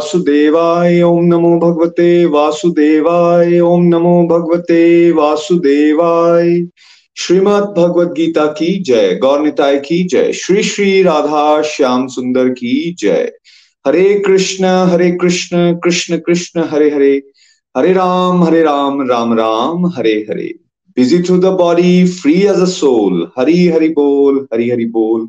वासुदेवाय ओम नमो भगवते, वासुदेवाय ओम नमो भगवते, वासुदेवाय। श्रीमद भगवत गीता की जय गौरताय की जय, श्री श्री राधा श्याम सुंदर की जय। Hare Krishna Hare Krishna Krishna Krishna, Hare Hare. Hare Ram Hare Ram Ram Ram, Hare Hare. Busy through the body free as a soul Hari Hari बोल, हरी हरि बोल।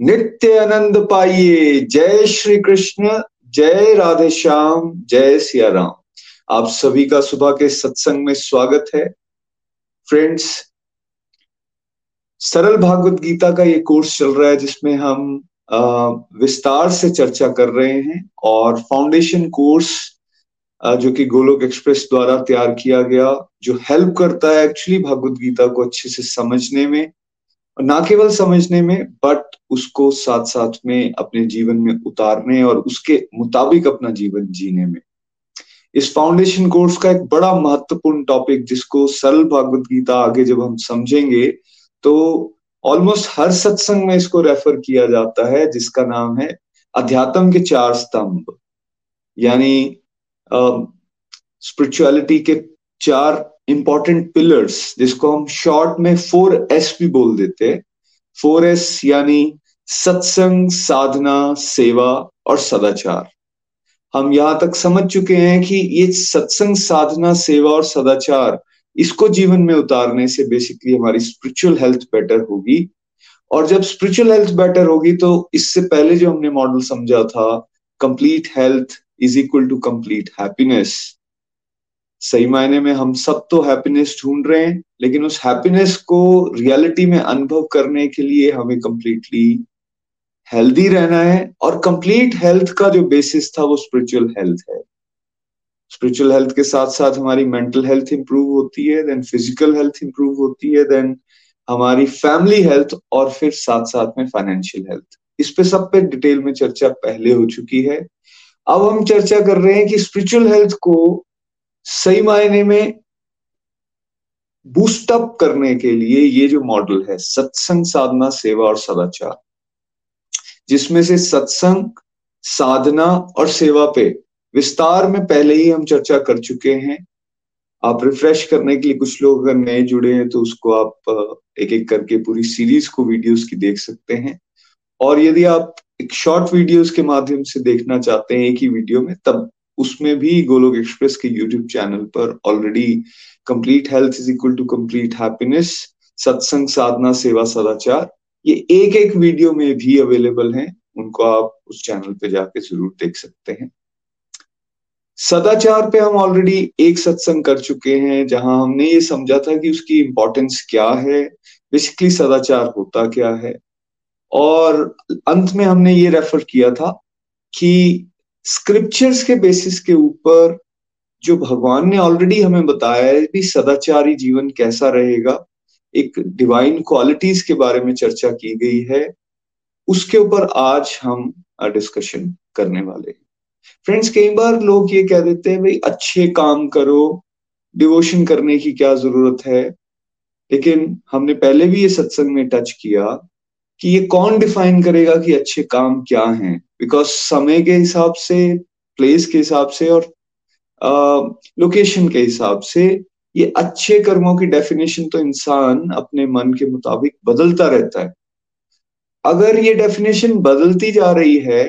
नित्य आनंद पाइए जय श्री कृष्ण जय राधे श्याम जय सिया राम आप सभी का सुबह के सत्संग में स्वागत है। फ्रेंड्स सरल भागवत गीता का ये कोर्स चल रहा है जिसमें हम विस्तार से चर्चा कर रहे हैं और फाउंडेशन कोर्स जो कि गोलोक एक्सप्रेस द्वारा तैयार किया गया, जो हेल्प करता है एक्चुअली भागवत गीता को अच्छे से समझने में। ना केवल समझने में बट उसको साथ साथ में, अपने जीवन में उतारने और उसके मुताबिक अपना जीवन जीने में। इस फाउंडेशन कोर्स का एक बड़ा महत्वपूर्ण टॉपिक जिसको सरल भागवत गीता आगे जब हम समझेंगे तो ऑलमोस्ट हर सत्संग में इसको रेफर किया जाता है, जिसका नाम है अध्यात्म के चार स्तंभ। यानी स्पिरिचुअलिटी के चार इंपॉर्टेंट पिलर्स जिसको हम शॉर्ट में फोर एस भी बोल देते हैं। फोर एस यानी सत्संग, साधना, सेवा और सदाचार। हम यहाँ तक समझ चुके हैं कि ये सत्संग, साधना, सेवा और सदाचार इसको जीवन में उतारने से बेसिकली हमारी स्पिरिचुअल हेल्थ बेटर होगी। और जब स्पिरिचुअल हेल्थ बेटर होगी तो इससे पहले जो हमने मॉडल समझा था complete health is equal to complete happiness सही मायने में हम सब तो हैप्पीनेस ढूंढ रहे हैं, लेकिन उस हैप्पीनेस को रियलिटी में अनुभव करने के लिए हमें कंप्लीटली हेल्दी रहना है और कंप्लीट हेल्थ का जो बेसिस था वो स्पिरिचुअल हेल्थ है। स्पिरिचुअल हेल्थ के साथ साथ हमारी मेंटल हेल्थ इंप्रूव होती है देन फ़िज़िकल हेल्थ इंप्रूव होती है देन हमारी फैमिली हेल्थ और फिर साथ साथ में फाइनेंशियल हेल्थ इस पे सब पे डिटेल में चर्चा पहले हो चुकी है। अब हम चर्चा कर रहे हैं कि स्पिरिचुअल हेल्थ को सही मायने में बूस्टअप करने के लिए ये जो मॉडल है, सत्संग साधना, सेवा और सदाचार। जिसमें से सत्संग, साधना और सेवा पे विस्तार में पहले ही हम चर्चा कर चुके हैं। आप रिफ्रेश करने के लिए कुछ लोग अगर नए जुड़े हैं तो उसको आप एक एक करके पूरी सीरीज़ को वीडियोस की देख सकते हैं। और यदि आप एक शॉर्ट वीडियोस के माध्यम से देखना चाहते हैं एक ही वीडियो में, तब उसमें भी गोलोक एक्सप्रेस के यूट्यूब चैनल पर already complete health is equal to complete happiness satsang साधना सेवा सदाचार ये एक एक वीडियो में भी अवेलेबल हैं, उनको आप उस चैनल पे जाके ज़रूर देख सकते हैं। सदाचार पे हम ऑलरेडी एक सत्संग कर चुके हैं, जहाँ हमने ये समझा था कि उसकी इंपॉर्टेंस क्या है बेसिकली सदाचार होता क्या है। और अंत में हमने ये रेफर किया था कि स्क्रिप्चर्स के बेसिस के ऊपर जो भगवान ने ऑलरेडी हमें बताया है, भी सदाचारी जीवन कैसा रहेगा, एक डिवाइन क्वालिटीज के बारे में चर्चा की गई है, उसके ऊपर आज हम डिस्कशन करने वाले हैं। फ्रेंड्स कई बार लोग ये कह देते हैं, भाई, अच्छे काम करो डिवोशन करने की क्या ज़रूरत है? लेकिन हमने पहले भी ये सत्संग में टच किया कि ये कौन डिफाइन करेगा कि अच्छे काम क्या हैं? बिकॉज़ समय के हिसाब से प्लेस के हिसाब से और लोकेशन के हिसाब से ये अच्छे कर्मों की डेफिनेशन तो इंसान अपने मन के मुताबिक बदलता रहता है। अगर ये डेफिनेशन बदलती जा रही है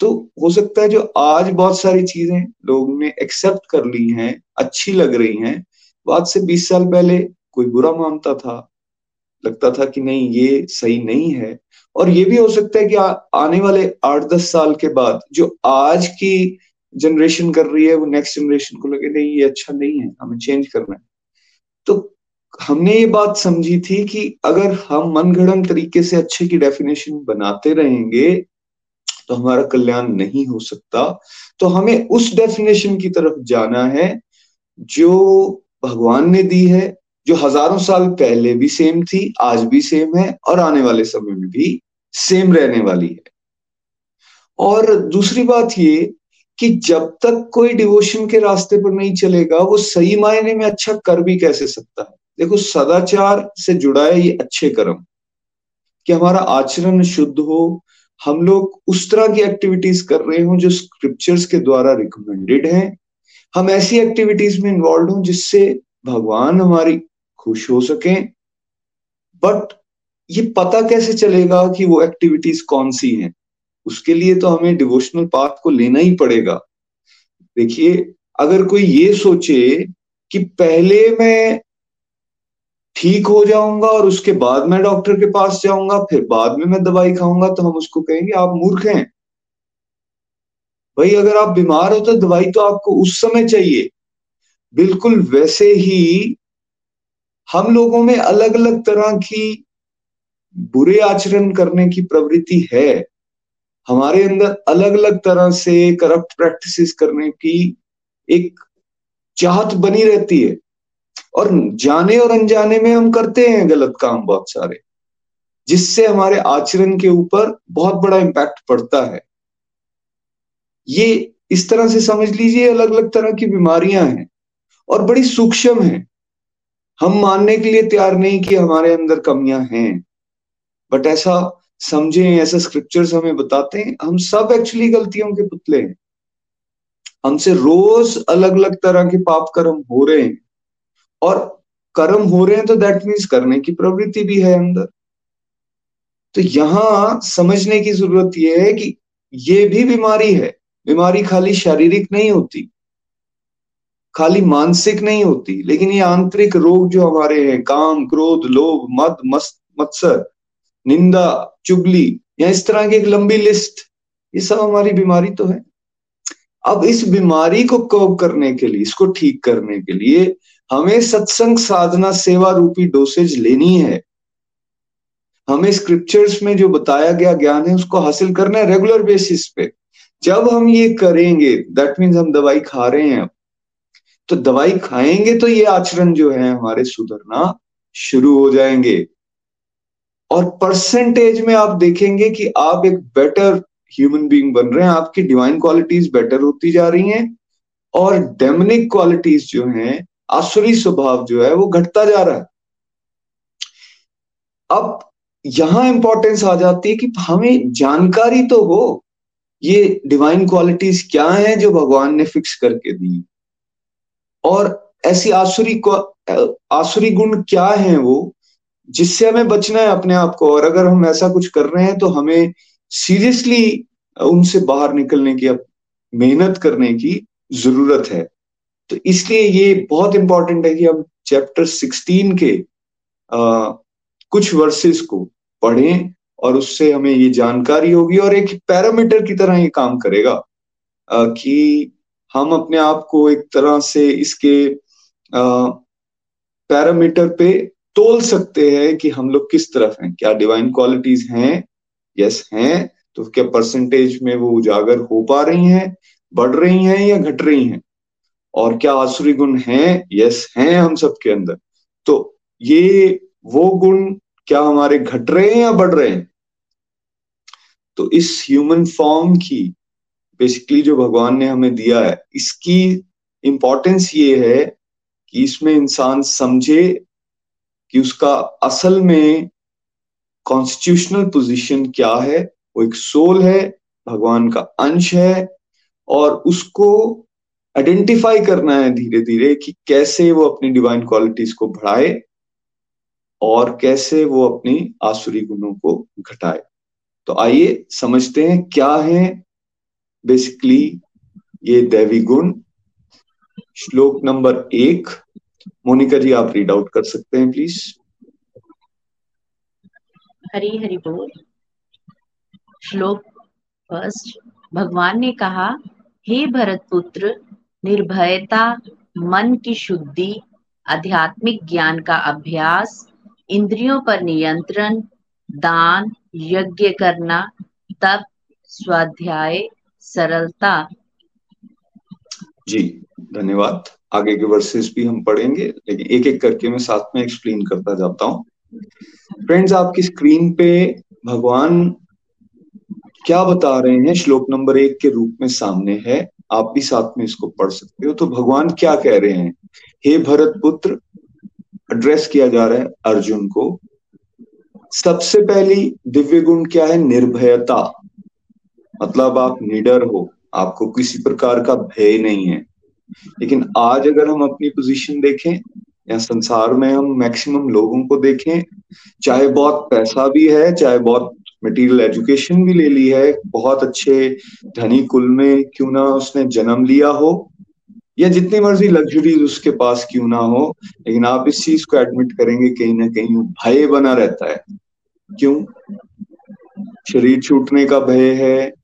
तो हो सकता है जो आज बहुत सारी चीज़ें लोगों ने एक्सेप्ट कर ली हैं, अच्छी लग रही हैं आज से 20 साल पहले कोई बुरा मानता था लगता था कि नहीं ये सही नहीं है। और ये भी हो सकता है कि आ, आने वाले आठ दस साल के बाद जो आज की जनरेशन कर रही है वो नेक्स्ट जनरेशन को लगे नहीं ये अच्छा नहीं है हमें चेंज करना है। तो हमने ये बात समझी थी कि अगर हम मनगढ़ंत तरीके से अच्छे की डेफिनेशन बनाते रहेंगे तो हमारा कल्याण नहीं हो सकता। तो हमें उस डेफिनेशन की तरफ़ जाना है जो भगवान ने दी है जो हज़ारों साल पहले भी सेम थी, आज भी सेम है और आने वाले समय में भी सेम रहने वाली है। और दूसरी बात ये कि जब तक कोई डिवोशन के रास्ते पर नहीं चलेगा, वो सही मायने में अच्छा कर भी कैसे सकता है? देखो, सदाचार से जुड़ा है ये अच्छे कर्म। कि हमारा आचरण शुद्ध हो, हम लोग उस तरह की एक्टिविटीज़ कर रहे हो जो स्क्रिप्चर्स के द्वारा रिकमेंडेड हैं। हम ऐसी एक्टिविटीज़ में इन्वॉल्व हों जिससे भगवान हमारी खुश हो सके। बट ये पता कैसे चलेगा कि वो एक्टिविटीज़ कौन सी हैं? उसके लिए तो हमें डिवोशनल पाथ को लेना ही पड़ेगा। देखिए, अगर कोई ये सोचे कि पहले मैं ठीक हो जाऊँगा और उसके बाद मैं डॉक्टर के पास जाऊँगा, फिर बाद में मैं दवाई खाऊँगा तो हम उसको कहेंगे, आप मूर्ख हैं। भाई, अगर आप बीमार हो तो दवाई तो आपको उस समय चाहिए। बिल्कुल वैसे ही हम लोगों में अलग अलग तरह की बुरे आचरण करने की प्रवृत्ति है। हमारे अंदर अलग अलग तरह से करप्ट प्रैक्टिसेस करने की एक चाहत बनी रहती है। और जाने और अनजाने में हम करते हैं गलत काम बहुत सारे, जिससे हमारे आचरण के ऊपर बहुत बड़ा इम्पैक्ट पड़ता है। ये इस तरह से समझ लीजिए अलग अलग तरह की बीमारियाँ हैं और बड़ी सूक्ष्म हैं। हम मानने के लिए तैयार नहीं कि हमारे अंदर कमियाँ हैं। बट ऐसा समझे, ऐसा स्क्रिप्चर्स हमें बताते हैं, हम सब एक्चुअली गलतियों के पुतले हैं। हमसे रोज अलग अलग तरह के पाप कर्म हो रहे हैं। और कर्म हो रहे हैं तो दैट मीन्स करने की प्रवृत्ति भी है अंदर। तो यहाँ समझने की ज़रूरत यह है कि ये भी बीमारी है। बीमारी खाली शारीरिक नहीं होती। खाली मानसिक नहीं होती, लेकिन ये आंतरिक रोग जो हमारे हैं, काम, क्रोध, लोभ, मद, मस्त, मत्सर, निंदा, चुगली, या इस तरह की एक लंबी लिस्ट, ये सब हमारी बीमारी तो है। अब इस बीमारी को कव करने के लिए, इसको ठीक करने के लिए हमें सत्संग साधना सेवा रूपी डोसेज लेनी है। हमें स्क्रिप्चर्स में जो बताया गया ज्ञान है, उसको हासिल करना है रेगुलर बेसिस पे। जब हम ये करेंगे दैट मीन्स हम दवाई खा रहे हैं अब। तो दवाई खाएँगे तो ये आचरण जो है हमारे सुधरना शुरू हो जाएँगे। और परसेंटेज में आप देखेंगे कि आप एक बेटर ह्यूमन बीइंग बन रहे हैं, आपकी डिवाइन क्वालिटीज बेटर होती जा रही हैं और डेमनिक क्वालिटीज जो हैं, आसुरी स्वभाव जो है वो घटता जा रहा है। अब यहाँ इंपॉर्टेंस आ जाती है कि हमें जानकारी तो हो, ये डिवाइन क्वालिटीज क्या हैं जो भगवान ने फिक्स करके दी। और ऐसी आसुरी को आसुरी गुण क्या है वो? जिससे हमें बचना है अपने आप को और अगर हम ऐसा कुछ कर रहे हैं तो हमें सीरियसली उनसे बाहर निकलने की मेहनत करने की ज़रूरत है। तो इसलिए ये बहुत इंपॉर्टेंट है कि हम चैप्टर 16 के आ, कुछ वर्सेस को पढ़ें और उससे हमें ये जानकारी होगी और एक पैरामीटर की तरह ये काम करेगा आ, कि हम अपने आप को एक तरह से इसके पैरामीटर पे तोल सकते हैं कि हम लोग किस तरफ़ हैं। क्या डिवाइन क्वालिटीज हैं? यस हैं। तो क्या परसेंटेज में वो उजागर हो पा रही हैं, बढ़ रही हैं या घट रही हैं? और क्या आसुरी गुण हैं? यस हैं हम सबके अंदर। तो ये वो गुण क्या हमारे घट रहे हैं या बढ़ रहे हैं? तो इस ह्यूमन फॉर्म की बेसिकली जो भगवान ने हमें दिया है, इसकी इंपॉर्टेंस ये है कि इसमें इंसान समझे कि उसका असल में कॉन्स्टिट्यूशनल पोजीशन क्या है। वो एक सोल है, भगवान का अंश है और उसको आइडेंटिफाई करना है धीरे धीरे कि कैसे वो अपनी डिवाइन क्वालिटीज को बढ़ाए और कैसे वो अपनी आसुरी गुणों को घटाए। तो आइए समझते हैं क्या है बेसिकली ये दैवी गुण श्लोक नंबर एक, मोनिका जी आप रीड आउट कर सकते हैं प्लीज़ हरी हरि बोल। श्लोक फ़र्स्ट, भगवान ने कहा, हे भरत पुत्र निर्भयता, मन की शुद्धि, आध्यात्मिक ज्ञान का अभ्यास, इंद्रियों पर नियंत्रण, दान, यज्ञ करना, तप, स्वाध्याय सरलता। जी, धन्यवाद। आगे के वर्सेस भी हम पढ़ेंगे, लेकिन एक एक करके मैं साथ में एक्सप्लेन करता जाता हूँ। फ्रेंड्स आपकी स्क्रीन पे भगवान क्या बता रहे हैं? श्लोक नंबर एक के रूप में सामने है। आप भी साथ में इसको पढ़ सकते हो। तो भगवान क्या कह रहे हैं? हे भरत पुत्र एड्रेस किया जा रहा है अर्जुन को। सबसे पहली दिव्य गुण क्या है? निर्भयता। मतलब आप निडर हो, आपको किसी प्रकार का भय नहीं है। लेकिन आज अगर हम अपनी पोजीशन देखें, या संसार में हम मैक्सिमम लोगों को देखें, चाहे बहुत पैसा भी है, चाहे बहुत मटेरियल एजुकेशन भी ले ली है, बहुत अच्छे धनी कुल में क्यों ना उसने जन्म लिया हो, या जितनी मर्ज़ी लग्जरीज उसके पास क्यों ना हो, लेकिन आप इस चीज़ को एडमिट करेंगे, कहीं ना कहीं भय बना रहता है। क्यों? शरीर छूटने का भय है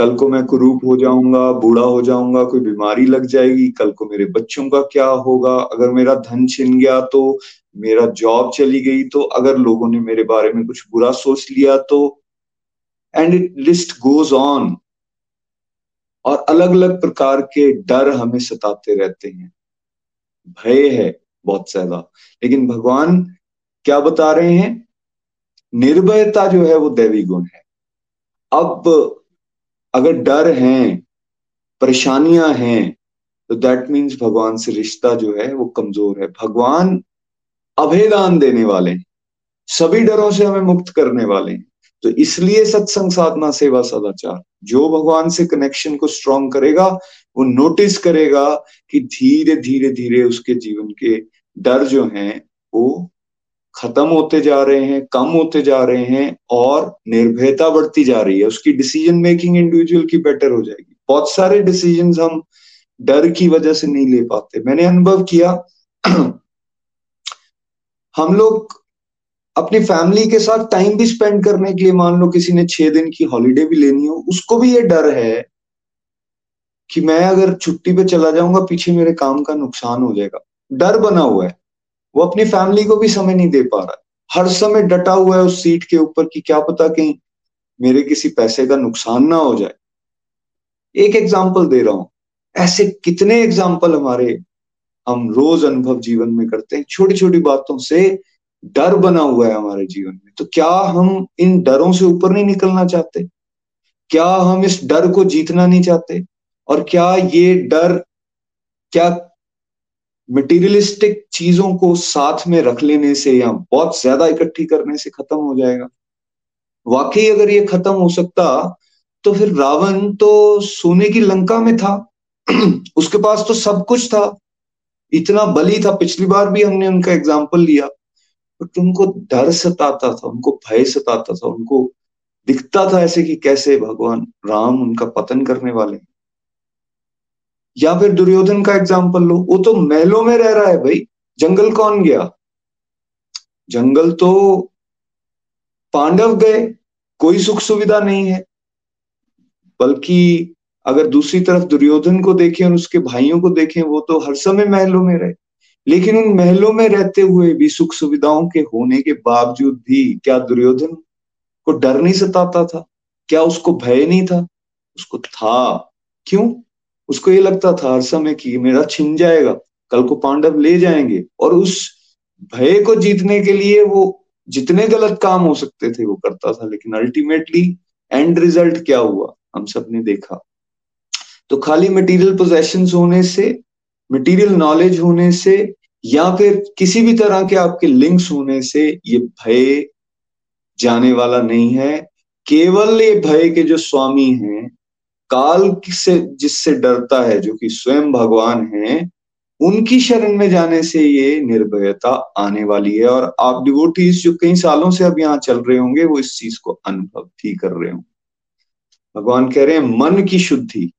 कल को मैं कुरूप हो जाऊँगा, बूढ़ा हो जाऊँगा, कोई बीमारी लग जाएगी, कल को मेरे बच्चों का क्या होगा? अगर मेरा धन छिन गया तो मेरा जॉब चली गई तो अगर लोगों ने मेरे बारे में कुछ बुरा सोच लिया तो and it list goes on और अलग अलग प्रकार के डर हमें सताते रहते हैं। भय है बहुत ज़्यादा। लेकिन भगवान क्या बता रहे हैं? निर्भयता जो है वो दैवी गुण है। अब अगर डर हैं, परेशानियाँ हैं तो दैट मीन्स भगवान से रिश्ता जो है वो कमज़ोर है। भगवान अभेदान देने वाले हैं। सभी डरों से हमें मुक्त करने वाले हैं। तो इसलिए सत्संग साधना, सेवा, सदाचार, जो भगवान से कनेक्शन को स्ट्रॉन्ग करेगा, वो नोटिस करेगा कि धीरे धीरे धीरे उसके जीवन के डर जो हैं, वो खत्म होते जा रहे हैं, कम होते जा रहे हैं और निर्भयता बढ़ती जा रही है। उसकी डिसीज़न मेकिंग इंडिविजुअल की बेटर हो जाएगी। बहुत सारे डिसीज़न हम डर की वजह से नहीं ले पाते। मैंने अनुभव किया, हम लोग अपनी फैमिली के साथ टाइम भी स्पेंड करने के लिए, मान लो किसी ने छह दिन की हॉलीडे भी लेनी हो, उसको भी ये डर है कि मैं अगर छुट्टी पे चला जाऊँगा, पीछे मेरे काम का नुकसान हो जाएगा। डर बना हुआ है। वो अपनी फैमिली को भी समय नहीं दे पा रहा। हर समय डटा हुआ है उस सीट के ऊपर कि क्या पता कहीं मेरे किसी पैसे का नुकसान ना हो जाए। एक एग्ज़ाम्पल दे रहा हूँ। ऐसे कितने एग्ज़ाम्पल हमारे हम रोज अनुभव जीवन में करते हैं। छोटी छोटी बातों से डर बना हुआ है हमारे जीवन में। तो क्या हम इन डरों से ऊपर नहीं निकलना चाहते? क्या हम इस डर को जीतना नहीं चाहते? और क्या ये डर क्या मटेरियलिस्टिक चीज़ों को साथ में रख लेने से या बहुत ज़्यादा इकट्ठी करने से खत्म हो जाएगा। वाकई अगर ये खत्म हो सकता तो फिर रावण तो सोने की लंका में था। उसके पास तो सब कुछ था। इतना बली था। पिछली बार भी हमने उनका एग्ज़ाम्पल लिया। बट उनको डर सताता था, उनको भय सताता था, उनको दिखता था ऐसे कि कैसे भगवान राम उनका पतन करने वाले या फिर दुर्योधन का एग्ज़ाम्पल लो, वो तो महलों में रह रहा है भाई। जंगल कौन गया? जंगल तो पांडव गए, कोई सुख सुविधा नहीं है। बल्कि अगर दूसरी तरफ़ दुर्योधन को देखें और उसके भाइयों को देखें, वो तो हर समय महलों में रहे। लेकिन उन महलों में रहते हुए भी सुख सुविधाओं के होने के बावजूद भी क्या दुर्योधन को डर नहीं सताता था? क्या उसको भय नहीं था? उसको था। क्यों? उसको ये लगता था हर समय कि मेरा छिन जाएगा, कल को पांडव ले जाएँगे। और उस भय को जीतने के लिए वो जितने गलत काम हो सकते थे वो करता था, लेकिन अल्टीमेटली एंड रिज़ल्ट क्या हुआ? हम सबने देखा। तो खाली मटेरियल पोजेशन होने से मटेरियल नॉलेज होने से, या फिर किसी भी तरह के आपके लिंक्स होने से ये भय जाने वाला नहीं है। केवल ये भय के जो स्वामी हैं काल से जिससे डरता है, जो कि स्वयं भगवान हैं, उनकी शरण में जाने से ये निर्भयता आने वाली है। और आप डिवोटीज जो कई सालों से अब यहाँ चल रहे होंगे, वो इस चीज़ को अनुभव भी कर रहे होंगे। भगवान कह रहे हैं, मन की शुद्धि।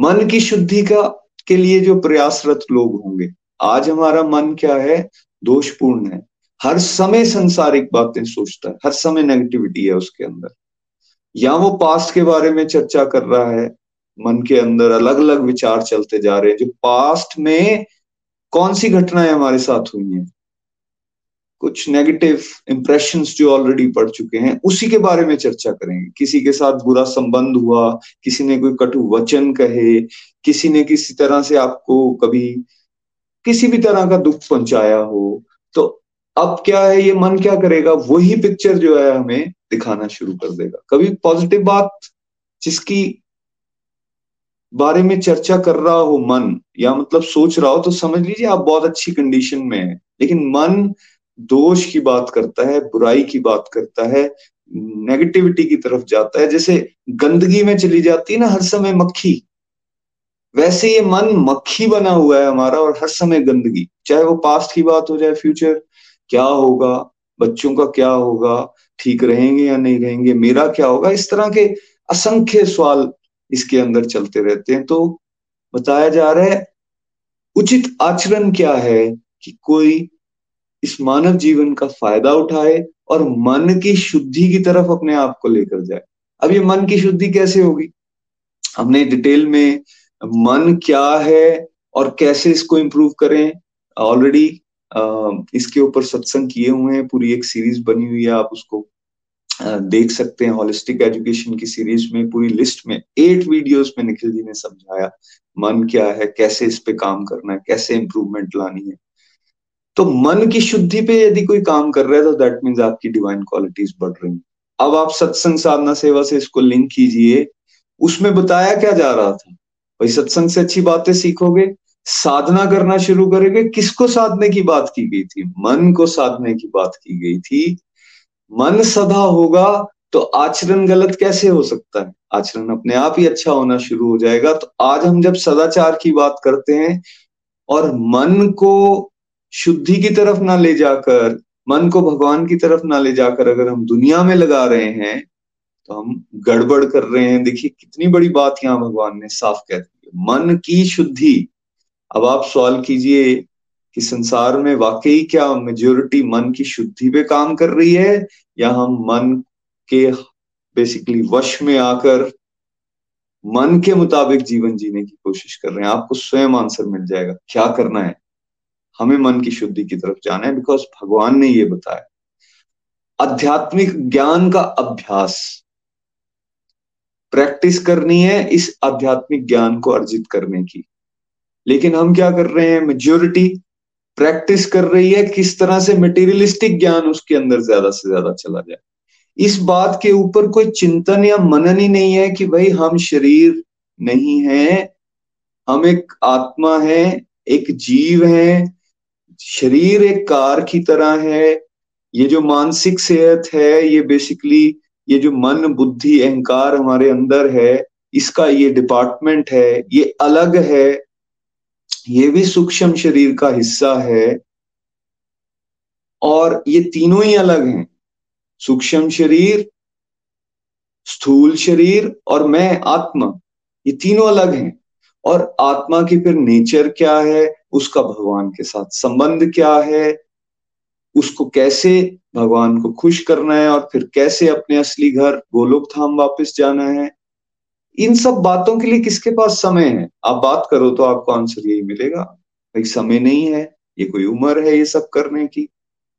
मन की शुद्धि का, के लिए जो प्रयासरत लोग होंगे। आज हमारा मन क्या है? दोषपूर्ण है। हर समय संसारिक बातें सोचता है, हर समय नेगेटिविटी है उसके अंदर। या वो पास्ट के बारे में चर्चा कर रहा है, मन के अंदर अलग अलग विचार चलते जा रहे हैं, जो पास्ट में कौन सी घटनाएँ हमारे साथ हुई हैं? कुछ नेगेटिव इंप्रेशन जो ऑलरेडी पड़ चुके हैं, उसी के बारे में चर्चा करेंगे। किसी के साथ बुरा संबंध हुआ, किसी ने कोई कटु वचन कहे, किसी ने किसी तरह से आपको कभी किसी भी तरह का दुख पहुँचाया हो तो अब क्या है, ये मन क्या करेगा? वही पिक्चर जो है हमें दिखाना शुरू कर देगा। कभी पॉजिटिव बात जिसकी बारे में चर्चा कर रहा हो मन, या मतलब सोच रहा हो तो समझ लीजिए आप बहुत अच्छी कंडीशन में है। लेकिन मन दोष की बात करता है, बुराई की बात करता है नेगेटिविटी की तरफ़ जाता है। जैसे गंदगी में चली जाती है ना, हर समय मक्खी। वैसे ये मन मक्खी बना हुआ है हमारा, और हर समय गंदगी। चाहे वो पास्ट की बात हो जाए फ्यूचर क्या होगा, बच्चों का क्या होगा ठीक रहेंगे या नहीं रहेंगे, मेरा क्या होगा? इस तरह के असंख्य सवाल इसके अंदर चलते रहते हैं। तो बताया जा रहा है, उचित आचरण क्या है कि कोई इस मानव जीवन का फ़ायदा उठाए और मन की शुद्धि की तरफ़ अपने आप को लेकर जाए? अब ये मन की शुद्धि कैसे होगी? हमने डिटेल में मन क्या है और कैसे इसको इंप्रूव करें? ऑलरेडी इसके ऊपर सत्संग किए हुए हैं, पूरी एक सीरीज़ बनी हुई है, आप उसको देख सकते हैं होलिस्टिक एजुकेशन की सीरीज़ में, पूरी लिस्ट में एट वीडियोस में निखिल जी ने समझाया, मन क्या है, कैसे इस पे काम करना है, कैसे इंप्रूवमेंट लानी है। तो मन की शुद्धि पे यदि कोई काम कर रहा है तो दैट मीन्स आपकी डिवाइन क्वालिटीज बढ़ रही हैं। अब आप सत्संग साधना सेवा से इसको लिंक कीजिए, उसमें बताया क्या जा रहा था? भाई सत्संग से अच्छी बातें सीखोगे साधना करना शुरू करेंगे। किसको साधने की बात की गई थी? मन को साधने की बात की गई थी। मन सदा होगा तो आचरण गलत कैसे हो सकता है? आचरण अपने आप ही अच्छा होना शुरू हो जाएगा। तो आज हम जब सदाचार की बात करते हैं और मन को शुद्धि की तरफ़ ना ले जाकर, मन को भगवान की तरफ़ ना ले जाकर अगर हम दुनिया में लगा रहे हैं तो हम गड़बड़ कर रहे हैं। देखिए, कितनी बड़ी बात यहाँ भगवान ने साफ़ कह दी मन की शुद्धि अब आप सवाल कीजिए कि संसार में वाकई क्या मेजोरिटी मन की शुद्धि पे काम कर रही है, या हम मन के बेसिकली वश में आकर मन के मुताबिक जीवन जीने की कोशिश कर रहे हैं? आपको स्वयं आंसर मिल जाएगा। क्या करना है? हमें मन की शुद्धि की तरफ़ जाना है बिकॉज़ भगवान ने ये बताया। आध्यात्मिक ज्ञान का अभ्यास प्रैक्टिस करनी है इस आध्यात्मिक ज्ञान को अर्जित करने की। लेकिन हम क्या कर रहे हैं? मेजोरिटी प्रैक्टिस कर रही है किस तरह से मटेरियलिस्टिक ज्ञान उसके अंदर ज़्यादा से ज़्यादा चला जाए। इस बात के ऊपर कोई चिंतन या मनन ही नहीं है कि भाई हम शरीर नहीं है, हम एक आत्मा है, एक जीव है, शरीर एक कार की तरह है, ये जो मानसिक सेहत है, ये बेसिकली ये जो मन, बुद्धि, अहंकार हमारे अंदर है, इसका ये डिपार्टमेंट है, ये अलग है ये भी सूक्ष्म शरीर का हिस्सा है और ये तीनों ही अलग हैं। सूक्ष्म शरीर, स्थूल शरीर और मैं, आत्मा, ये तीनों अलग हैं। और आत्मा की फिर नेचर क्या है, उसका भगवान के साथ संबंध क्या है, उसको कैसे भगवान को खुश करना है और फिर कैसे अपने असली घर गोलोक धाम वापस जाना है इन सब बातों के लिए किसके पास समय है? आप बात करो तो आपको आंसर यही मिलेगा, भाई, समय नहीं है, ये कोई उम्र है, ये सब करने की।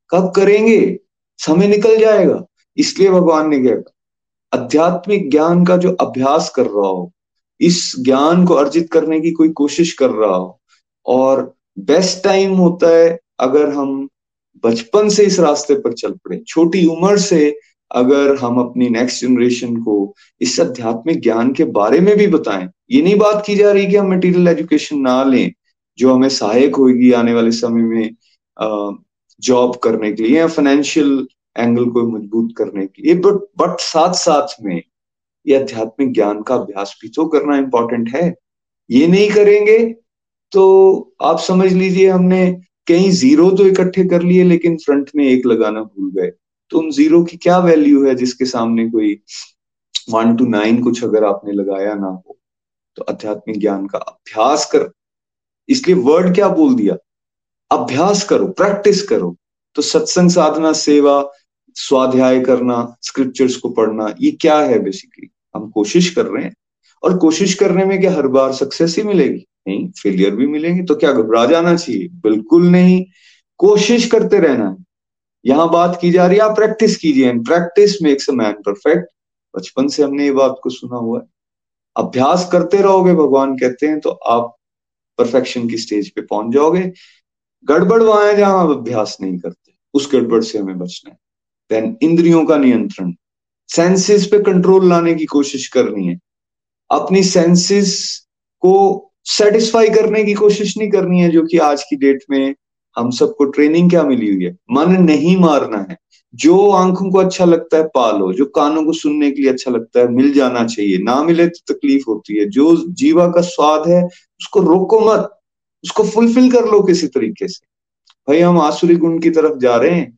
कब करेंगे? समय निकल जाएगा। इसलिए भगवान ने कहा? आध्यात्मिक ज्ञान का जो अभ्यास कर रहा हो, इस ज्ञान को अर्जित करने की कोई कोशिश कर रहा हो, और बेस्ट टाइम होता है अगर हम बचपन से इस रास्ते पर चल पड़े, छोटी उम्र से अगर हम अपनी नेक्स्ट जनरेशन को इस आध्यात्मिक ज्ञान के बारे में भी बताएँ, ये नहीं बात की जा रही कि हम मटेरियल एजुकेशन ना लें, जो हमें सहायक होगी आने वाले समय में जॉब करने के लिए या फाइनेंशियल एंगल को मज़बूत करने के लिए। बट बट साथ साथ में ये आध्यात्मिक ज्ञान का अभ्यास भी तो करना इंपॉर्टेंट है। ये नहीं करेंगे तो आप समझ लीजिए हमने कहीं ज़ीरो तो इकट्ठे कर लिए, लेकिन फ्रंट में एक लगाना भूल गए। तो उन ज़ीरो की क्या वैल्यू है जिसके सामने कोई वन टू नाइन कुछ अगर आपने लगाया ना हो? तो आध्यात्मिक ज्ञान का अभ्यास कर। इसलिए वर्ड क्या बोल दिया? अभ्यास करो प्रैक्टिस करो। तो सत्संग साधना, सेवा, स्वाध्याय करना स्क्रिप्चर्स को पढ़ना, ये क्या है बेसिकली हम कोशिश कर रहे हैं। और कोशिश करने में क्या हर बार सक्सेस ही मिलेगी? नहीं फेलियर भी मिलेंगे तो क्या घबरा जाना चाहिए? बिल्कुल नहीं। कोशिश करते रहना। है यहाँ बात की जा रही है, आप प्रैक्टिस कीजिए। Practice makes a man perfect बचपन से हमने ये बात को सुना हुआ है। अभ्यास करते रहोगे, भगवान कहते हैं तो आप परफेक्शन की स्टेज पे पहुँच जाओगे। गड़बड़ वहाँ है जहाँ आप अभ्यास नहीं करते। उस गड़बड़ से हमें बचना है। देन इंद्रियों का नियंत्रण। सेंसेस पे कंट्रोल लाने की कोशिश करनी है। अपनी सेंसेस को सेटिस्फाई करने की कोशिश नहीं करनी है, जो कि आज की डेट में हम सबको ट्रेनिंग क्या मिली हुई है? मन नहीं मारना है। जो आँखों को अच्छा लगता है पालो जो कानों को सुनने के लिए अच्छा लगता है, मिल जाना चाहिए। ना मिले तो तकलीफ़ होती है। जो जीवा का स्वाद है, उसको रोको मत। उसको फुलफिल कर लो किसी तरीके से। भाई, हम आसुरी गुण की तरफ़ जा रहे हैं।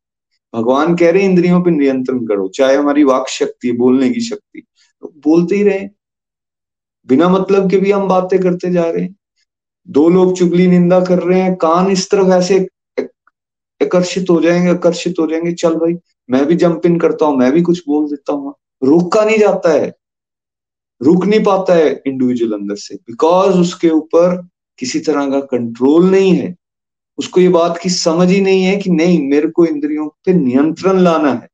भगवान कह रहे हैं, इंद्रियों पर नियंत्रण करो। चाहे हमारी वाक शक्ति, बोलने की शक्ति। तो बोलते ही रहे। बिना मतलब के भी हम बातें करते जा रहे हैं। दो लोग चुगली निंदा कर रहे हैं, कान इस तरफ़ ऐसे आकर्षित हो जाएँगे आकर्षित हो जाएँगे, चल भाई, मैं भी जंप इन करता हूँ, मैं भी कुछ बोल देता हूँ। रुका नहीं जाता है, रुक नहीं पाता है इंडिविजुअल अंदर से बिकॉज़ उसके ऊपर किसी तरह का कंट्रोल नहीं है। उसको ये बात की समझ ही नहीं है कि नहीं, मेरे को इंद्रियों पे नियंत्रण लाना है,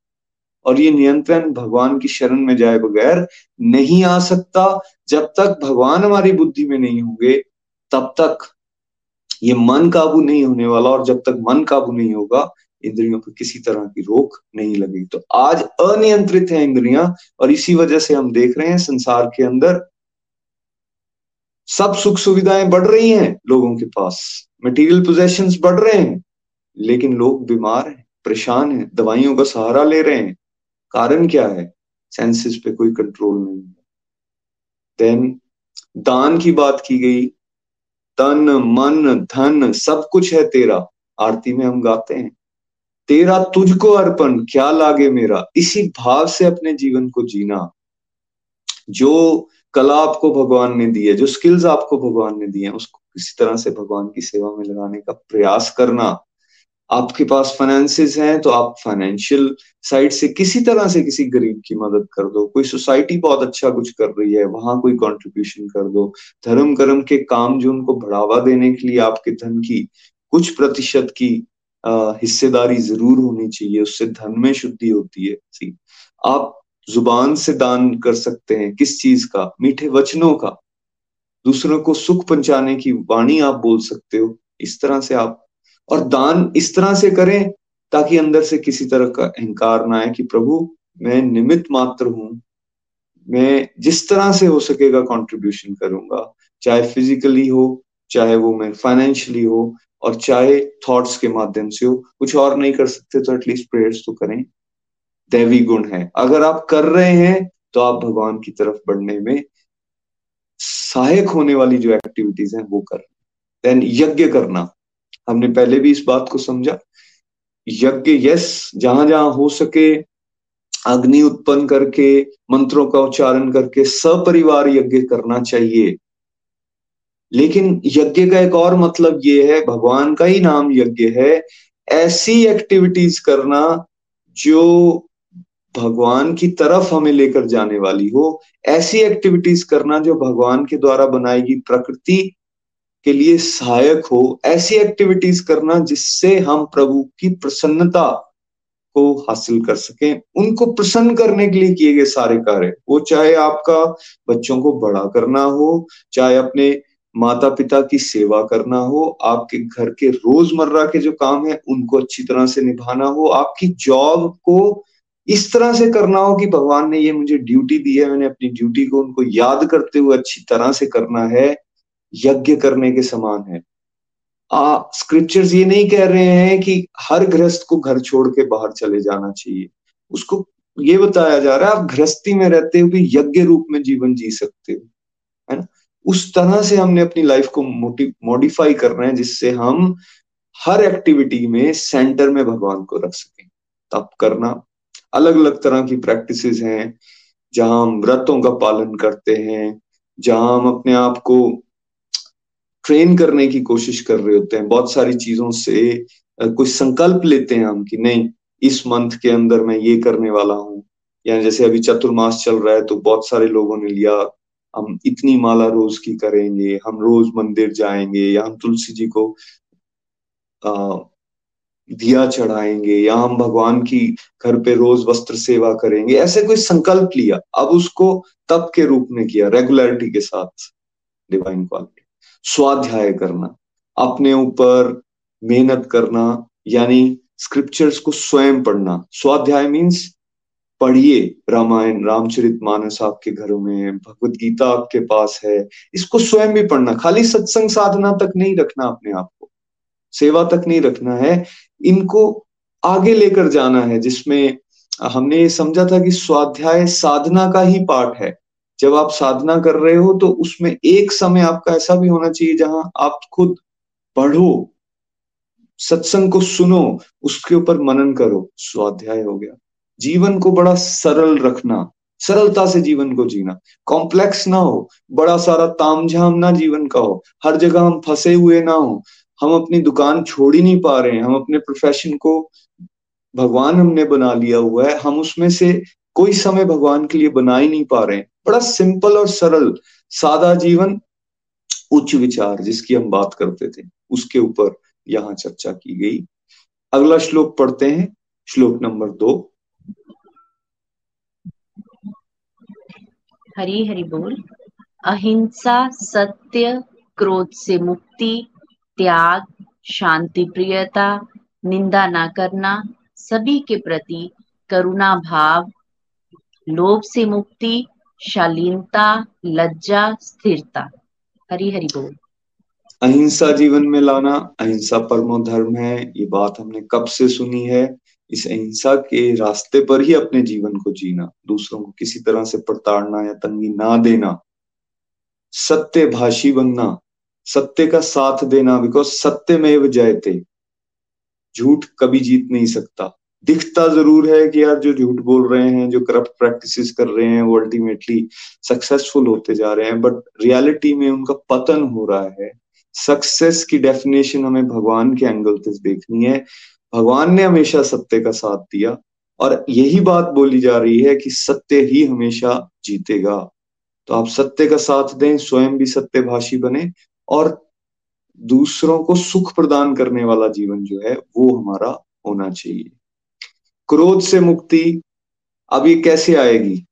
और ये नियंत्रण भगवान की शरण में जाए बगैर नहीं आ सकता, जब तक भगवान हमारी बुद्धि में नहीं होंगे तब तक ये मन काबू नहीं होने वाला और जब तक मन काबू नहीं होगा, इंद्रियों पर किसी तरह की रोक नहीं लगेगी। तो आज अनियंत्रित है इंद्रियाँ और इसी वजह से हम देख रहे हैं संसार के अंदर सब सुख सुविधाएँ बढ़ रही हैं लोगों के पास। मटेरियल पोजेशंस बढ़ रहे हैं, लेकिन लोग बीमार हैं, परेशान हैं, दवाइयों का सहारा ले रहे हैं। कारण क्या है? सेंसेस पे कोई कंट्रोल नहीं है। देन दान की बात की गई तन, मन, धन, सब कुछ है तेरा। आरती में हम गाते हैं। तेरा तुझको अर्पण, क्या लागे मेरा? इसी भाव से अपने जीवन को जीना। जो कला आपको भगवान ने दी है, जो स्किल्स आपको भगवान ने दी है, उसको किसी तरह से भगवान की सेवा में लगाने का प्रयास करना। आपके पास फाइनेंसिस हैं तो आप फाइनेंशियल साइड से किसी तरह से किसी गरीब की मदद कर दो। कोई सोसाइटी बहुत अच्छा कुछ कर रही है, वहाँ कोई कंट्रीब्यूशन कर दो। धर्म कर्म के काम जो उनको बढ़ावा देने के लिए आपके धन की कुछ प्रतिशत की हिस्सेदारी ज़रूर होनी चाहिए, उससे धन में शुद्धि होती है। सी आप ज़ुबान से दान कर सकते हैं किस चीज़ का? मीठे वचनों का। दूसरों को सुख पहुँचाने की वाणी आप बोल सकते हो। इस तरह से आप और दान इस तरह से करें ताकि अंदर से किसी तरह का अहंकार ना आए कि प्रभु, मैं निमित मात्र हूँ। मैं जिस तरह से हो सकेगा कंट्रीब्यूशन करूँगा, चाहे फिजिकली हो, चाहे वो मैं फाइनेंशियली हो, और चाहे थॉट्स के माध्यम से हो, कुछ और नहीं कर सकते तो एटलीस्ट प्रेयर्स तो करें। दैवी गुण है। अगर आप कर रहे हैं तो आप भगवान की तरफ़ बढ़ने में सहायक होने वाली जो एक्टिविटीज़ हैं, वो कर। देन यज्ञ करना। हमने पहले भी इस बात को समझा। यज्ञ यस जहाँ जहाँ हो सके, अग्नि उत्पन्न करके, मंत्रों का उच्चारण करके सपरिवार यज्ञ करना चाहिए। लेकिन यज्ञ का एक और मतलब ये है, भगवान का ही नाम यज्ञ है, ऐसी एक्टिविटीज़ करना जो भगवान की तरफ़ हमें लेकर जाने वाली हो। ऐसी एक्टिविटीज़ करना जो भगवान के द्वारा बनाएगी प्रकृति के लिए सहायक हो, ऐसी एक्टिविटीज़ करना जिससे हम प्रभु की प्रसन्नता को हासिल कर सकें। उनको प्रसन्न करने के लिए किए गए सारे कार्य। वो चाहे आपका बच्चों को बड़ा करना हो, चाहे अपने माता पिता की सेवा करना हो, आपके घर के रोज़मर्रा के जो काम है, उनको अच्छी तरह से निभाना हो, आपकी जॉब को इस तरह से करना हो कि भगवान ने ये मुझे ड्यूटी दी है, मैंने अपनी ड्यूटी को उनको याद करते हुए अच्छी तरह से करना है यज्ञ करने के समान है। आ, स्क्रिप्चर्स ये नहीं कह रहे हैं कि हर गृहस्थ को घर छोड़ के बाहर चले जाना चाहिए। उसको ये बताया जा रहा है आप गृहस्थी में रहते हुए यज्ञ रूप में जीवन जी सकते हो है ना? उस तरह से हमने अपनी लाइफ को मॉडिफाई कर रहे हैं जिससे हम हर एक्टिविटी में सेंटर में भगवान को रख सकें। तप करना अलग अलग तरह की प्रैक्टिस हैं जहाँ हम व्रतों का पालन करते हैं जहाँ हम अपने आप को ट्रेन करने की कोशिश कर रहे होते हैं बहुत सारी चीज़ों से कोई संकल्प लेते हैं हम कि नहीं इस मंथ के अंदर मैं ये करने वाला हूँ। या जैसे अभी चतुर्मास चल रहा है तो बहुत सारे लोगों ने लिया हम इतनी माला रोज की करेंगे हम रोज मंदिर जाएँगे या हम तुलसी जी को आ, दिया चढ़ाएँगे या हम भगवान की घर पे रोज वस्त्र सेवा करेंगे ऐसे कोई संकल्प लिया अब उसको तप के रूप में किया रेगुलरिटी के साथ डिवाइन क्वालिटी स्वाध्याय करना, अपने ऊपर मेहनत करना, यानी स्क्रिप्चर्स को स्वयं पढ़ना। स्वाध्याय मीन्स पढ़िए रामायण, रामचरित मानस आपके घरों में भगवत गीता आपके पास है। इसको स्वयं भी पढ़ना, खाली सत्संग साधना तक नहीं रखना अपने आप को। सेवा तक नहीं रखना है, इनको आगे लेकर जाना है, जिसमें हमने ये समझा था कि स्वाध्याय साधना का ही पार्ट है। जब आप साधना कर रहे हो तो उसमें एक समय आपका ऐसा भी होना चाहिए जहाँ आप खुद पढ़ो, सत्संग को सुनो, उसके ऊपर मनन करो। स्वाध्याय हो गया। जीवन को बड़ा सरल रखना, सरलता से जीवन को जीना। कॉम्प्लेक्स ना हो, बड़ा सारा तामझाम ना जीवन का हो। हर जगह हम फंसे हुए ना हो। हम अपनी दुकान छोड़ ही नहीं पा रहे हैं। हम अपने प्रोफेशन को भगवान हमने बना लिया हुआ है। हम उसमें से कोई समय भगवान के लिए बना ही नहीं पा रहे हैं। बड़ा सिंपल और सरल सादा जीवन, उच्च विचार जिसकी हम बात करते थे, उसके ऊपर यहाँ चर्चा की गई। अगला श्लोक पढ़ते हैं, श्लोक नंबर दो। हरी हरि बोल। अहिंसा, सत्य, क्रोध से मुक्ति, त्याग, शांति प्रियता, निंदा ना करना, सभी के प्रति करुणा भाव लोभ से मुक्ति, शालीनता, लज्जा, स्थिरता। हरी हरि बोल। अहिंसा जीवन में लाना, अहिंसा परमो धर्म है, ये बात हमने कब से सुनी है? इस अहिंसा के रास्ते पर ही अपने जीवन को जीना, दूसरों को किसी तरह से प्रताड़ना या तंगी ना देना। सत्य भाषी बनना, सत्य का साथ देना बिकॉज़ सत्य में जयते। झूठ कभी जीत नहीं सकता। दिखता ज़रूर है कि यार जो झूठ बोल रहे हैं, जो करप्ट प्रैक्टिसेस कर रहे हैं, वो अल्टीमेटली सक्सेसफुल होते जा रहे हैं बट रियलिटी में उनका पतन हो रहा है। सक्सेस की डेफिनेशन हमें भगवान के एंगल से देखनी है। भगवान ने हमेशा सत्य का साथ दिया और यही बात बोली जा रही है कि सत्य ही हमेशा जीतेगा। तो आप सत्य का साथ दें, स्वयं भी सत्यभाषी बने और दूसरों को सुख प्रदान करने वाला जीवन जो है, वो हमारा होना चाहिए। क्रोध से मुक्ति अब ये कैसे आएगी?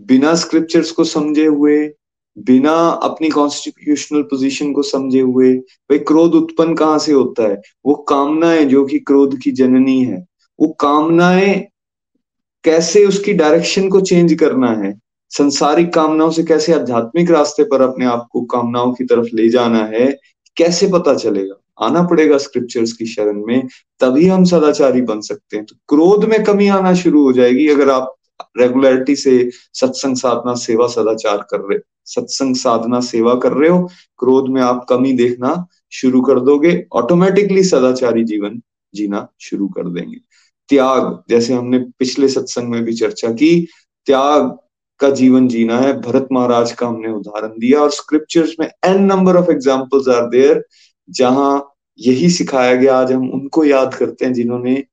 बिना स्क्रिप्चर्स को समझे हुए, बिना अपनी कॉन्स्टिट्यूशनल पोजीशन को समझे हुए, भाई क्रोध उत्पन्न कहाँ से होता है? वो कामनाएँ जो कि क्रोध की जननी है, वो कामनाएँ कैसे उसकी डायरेक्शन को चेंज करना है? संसारिक कामनाओं से कैसे आध्यात्मिक रास्ते पर अपने आप को कामनाओं की तरफ़ ले जाना है? कैसे पता चलेगा? आना पड़ेगा स्क्रिप्चर्स की शरण में, तभी हम सदाचारी बन सकते हैं। तो क्रोध में कमी आना शुरू हो जाएगी अगर आप रेगुलरिटी से सत्संग साधना सेवा सदाचार कर रहे, सत्संग साधना सेवा कर रहे हो, क्रोध में आप कमी देखना शुरू कर दोगे ऑटोमेटिकली सदाचारी जीवन जीना शुरू कर देंगे। त्याग, जैसे हमने पिछले सत्संग में भी चर्चा की, त्याग का जीवन जीना है। भरत महाराज का हमने उदाहरण दिया और स्क्रिप्चर्स में an number of examples are there जहाँ यही सिखाया गया, आज हम उनको याद करते हैं जिन्होंने